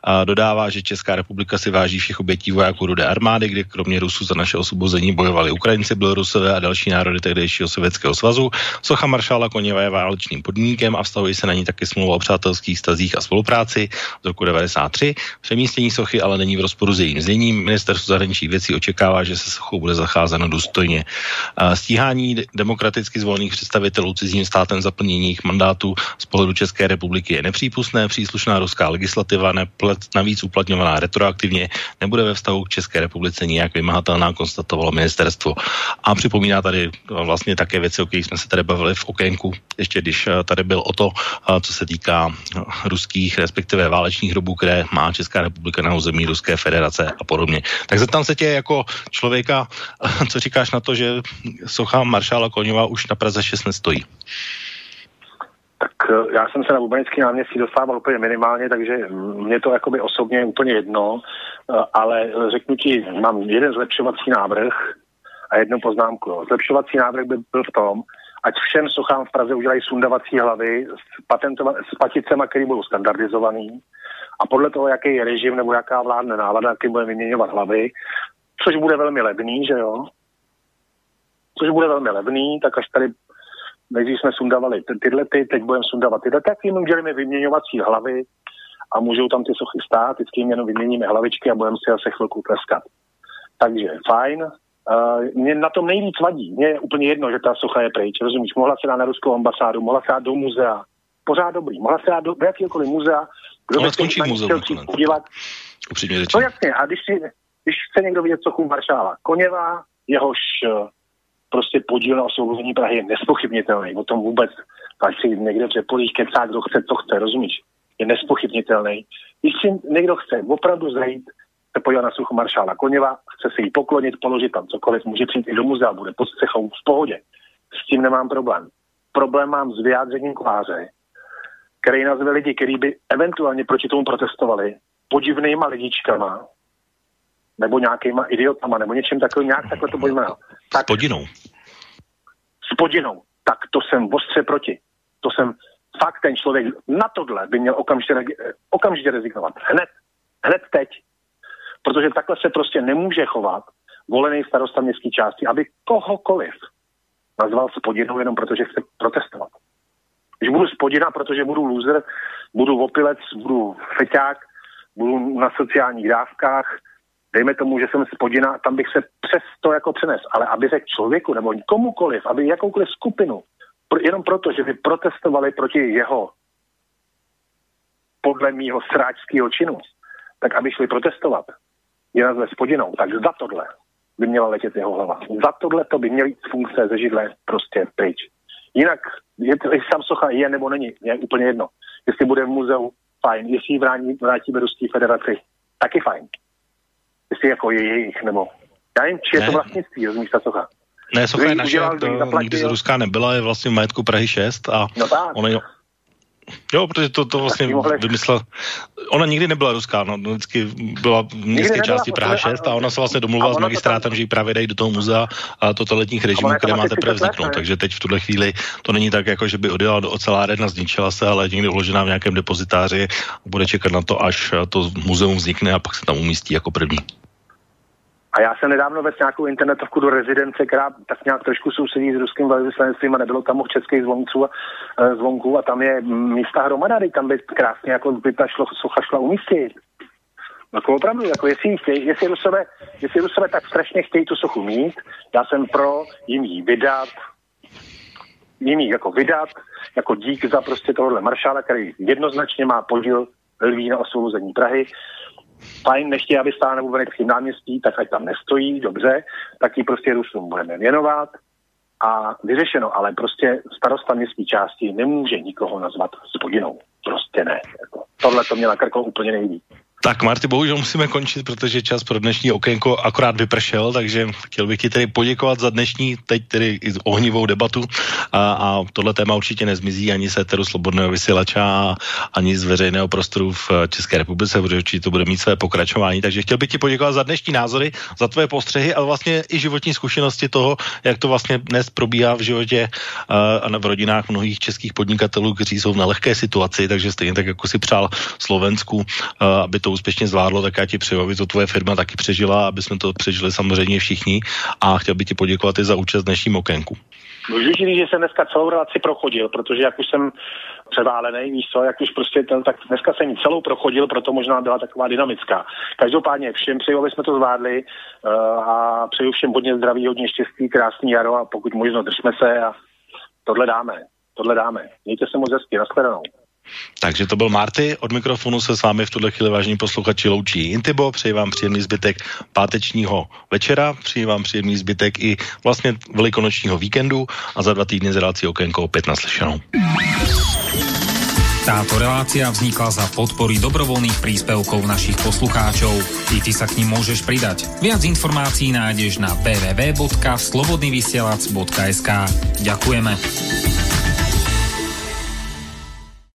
A dodává, že Česká republika si váží všech obětí vojáků rudé armády, kde kromě Rusů za naše osvobození bojovali Ukrajinci, Bělorusové a další národy tehdejšího Sovětského svazu. Socha maršála Koněva je válečným podmínkem a vztahuje se na ní taky smlouva o přátelských stazích a spolupráci z roku 93. Přemístění sochy ale není v rozporu s jejím zněním. Ministerstvo zahraničních věcí očekává, že se sochou bude zacházeno důstojně. Stíhání demokraticky zvolených představitelů cizím státem zaplnění jejich mandátů z pohledu České republiky je nepřípustné. Příslušná ruská legislativa neplet, navíc uplatňovaná retroaktivně nebude ve vztahu k České republice nijak vymahatelná, konstatovalo ministerstvo. A připomíná tady vlastně také věci, o kterých jsme se tady bavili v okénku, ještě když tady byl o to, co se týká ruských, respektive válečných hrobů, které má Česká republika na území Ruské federace a podobně. Tak zeptám se tě jako člověka, co říkáš na to, že socha maršála Koňova už na Praze 6 nestojí? Tak eh, já jsem se na Bubenecký náměstí dostával úplně minimálně, takže mě to jakoby osobně úplně jedno, eh, ale řeknu ti, mám jeden zlepšovací návrh a jednu poznámku. Zlepšovací návrh by byl v tom, ať všem sochám v Praze udělají sundavací hlavy s, s paticema, které budou standardizovaný a podle toho, jaký je režim nebo jaká vládne nálada, jaký bude vyměňovat hlavy, což bude velmi levný, že jo? Což bude velmi levný, tak až tady nejdřív jsme sundavali ty, tyhle ty, teď budeme sundavat tyhle, tak jim udělíme vyměňovací hlavy a můžou tam ty sochy stát, vždycky jim jenom vyměníme hlavičky a budeme si asi chvilku tleskat. Takže fajn, Uh, mě na tom nejvíc vadí. Mně je úplně jedno, že ta socha je pryč. Rozumíš? Mohla se dát na ruskou ambasádu, mohla se dát do muzea. Pořád dobrý. Mohla se dát do jakéhokoliv muzea. Kdo by se chtěl podívat? No jasně. A když, si, když chce někdo vidět sochu maršála Koněva, jehož uh, prostě podíl na osvobození Prahy je nespochybnitelný. O tom vůbec, ať si někde přepolí, kecá, kdo chce, co chce, rozumíš? Je nespochybnitelný. Když si někdo chce opravdu zajít se podívat na suchu maršála Koněva, chce se jí poklonit, položit tam cokoliv, může přijít i do muzea, bude pod střechou v pohodě. S tím nemám problém. Problém mám s vyjádřením kláře, který nazve lidi, kteří by eventuálně proti tomu protestovali, podivnýma lidičkama, nebo nějakýma idiotama, nebo něčím takovým, nějak takhle to pojmenal. Tak, s podinou. S podinou. Tak to jsem ostře proti. To jsem fakt ten člověk na tohle by měl okamžitě, okamžitě rezignovat. Hned. Hned teď protože takhle se prostě nemůže chovat volený starosta městské části, aby kohokoliv nazval spodinou jenom protože chce protestovat. Když budu spodina, protože budu loser, budu opilec, budu feťák, budu na sociálních dávkách, dejme tomu, že jsem spodina, tam bych se přes to jako přenes, ale aby řekl člověku nebo komukoliv, aby jakoukoliv skupinu, jenom proto, že by protestovali proti jeho podle mýho sráčského činu, tak aby šli protestovat, je nazve spodinou, tak za tohle by měla letět jeho hlava. Za tohle to by měl jít funkce ze židle prostě pryč. Jinak, jestli tam socha je nebo není, je úplně jedno. Jestli bude v muzeu, fajn. Jestli ji vrátí, vrátíme Ruské federaci, taky fajn. Jestli jako je jejich, nebo já nevím, či je ne. to vlastnictví, rozumíš ta socha. Ne, socha je naše, to nikdy z Ruska nebyla, je vlastně v majetku Prahy 6 a no tak. ono, Jo, protože to, to vlastně vymyslel. Ona nikdy nebyla ruská, no, vždycky byla v městské části Praha 6 a ona se vlastně domluvila s magistrátem, tam... že ji právě dají do toho muzea a totalitních režimů, které máte teprve vzniknout. Takže teď v tuhle chvíli to není tak, jako že by odjela do oceláren a zničila se, ale někdy uložená v nějakém depozitáři a bude čekat na to, až to muzeum vznikne a pak se tam umístí jako první. A já jsem nedávno ves nějakou internetovku do rezidence, která tak nějak trošku sousedí s ruským velvyslanectvím a nebylo tam moc českých zvonků a, e, zvonků a tam je místa hromada, tam by krásně jako by ta šlo, socha šla umístit. Jako opravdu, jako jestli, chtěj, jestli, Rusové, jestli Rusové tak strašně chtějí tu sochu mít, já jsem pro jim ji vydat, jim ji jako vydat, jako dík za prostě tohohle maršála, který jednoznačně má podíl lví na osvobození Prahy fajn, nechtějí, aby stála na Bubeneckém náměstí, tak ať tam nestojí, dobře, tak ji prostě Rusům budeme věnovat a vyřešeno, ale prostě starosta městské části nemůže nikoho nazvat spodinou. Prostě ne. Jako, tohle to mě nakrklo úplně nejvíc. Tak Marty, bohužel musíme končit, protože čas pro dnešní okénko akorát vypršel, takže chtěl bych ti tedy poděkovat za dnešní, teď tedy i ohnivou debatu a, a tohle téma určitě nezmizí ani se teru slobodného vysílača, ani z veřejného prostoru v České republice, protože určitě to bude mít své pokračování. Takže chtěl bych ti poděkovat za dnešní názory, za tvoje postřehy, ale vlastně i životní zkušenosti toho, jak to vlastně dnes probíhá v životě a v rodinách mnohých českých podnikatelů, kteří jsou v nelehké situaci, takže stejně tak, jako si přál Slovensku, aby to to úspěšně zvládlo, tak já ti přeju, aby to tvoje firma taky přežila, aby jsme to přežili samozřejmě všichni a chtěl bych ti poděkovat i za účast dnešním okénku. Můžu říct, že jsem dneska celou relaci prochodil, protože jak už jsem převálený, víš co, jak už prostě ten, tak dneska jsem celou prochodil, proto možná byla taková dynamická. Každopádně všem přeju, aby jsme to zvládli uh, a přeju všem hodně zdraví, hodně štěstí, krásný jaro a pokud možno držme se a tohle dáme, tohle dáme. Mějte se moc hezky, nashledanou. Takže to byl Marty, od mikrofonu se s vámi v tuhle chvíli vážní posluchači loučí Intibo, přeji vám příjemný zbytek pátečního večera, přeji vám příjemný zbytek i vlastně velikonočního víkendu a za dva týdny z relácí Okénko opět naslyšenou. Táto relácia vznikla za podpory dobrovoľných príspevkov našich poslucháčov. I ty sa k ním môžeš pridať. Viac informácií nájdeš na www.slobodnyvysielac.sk Ďakujeme.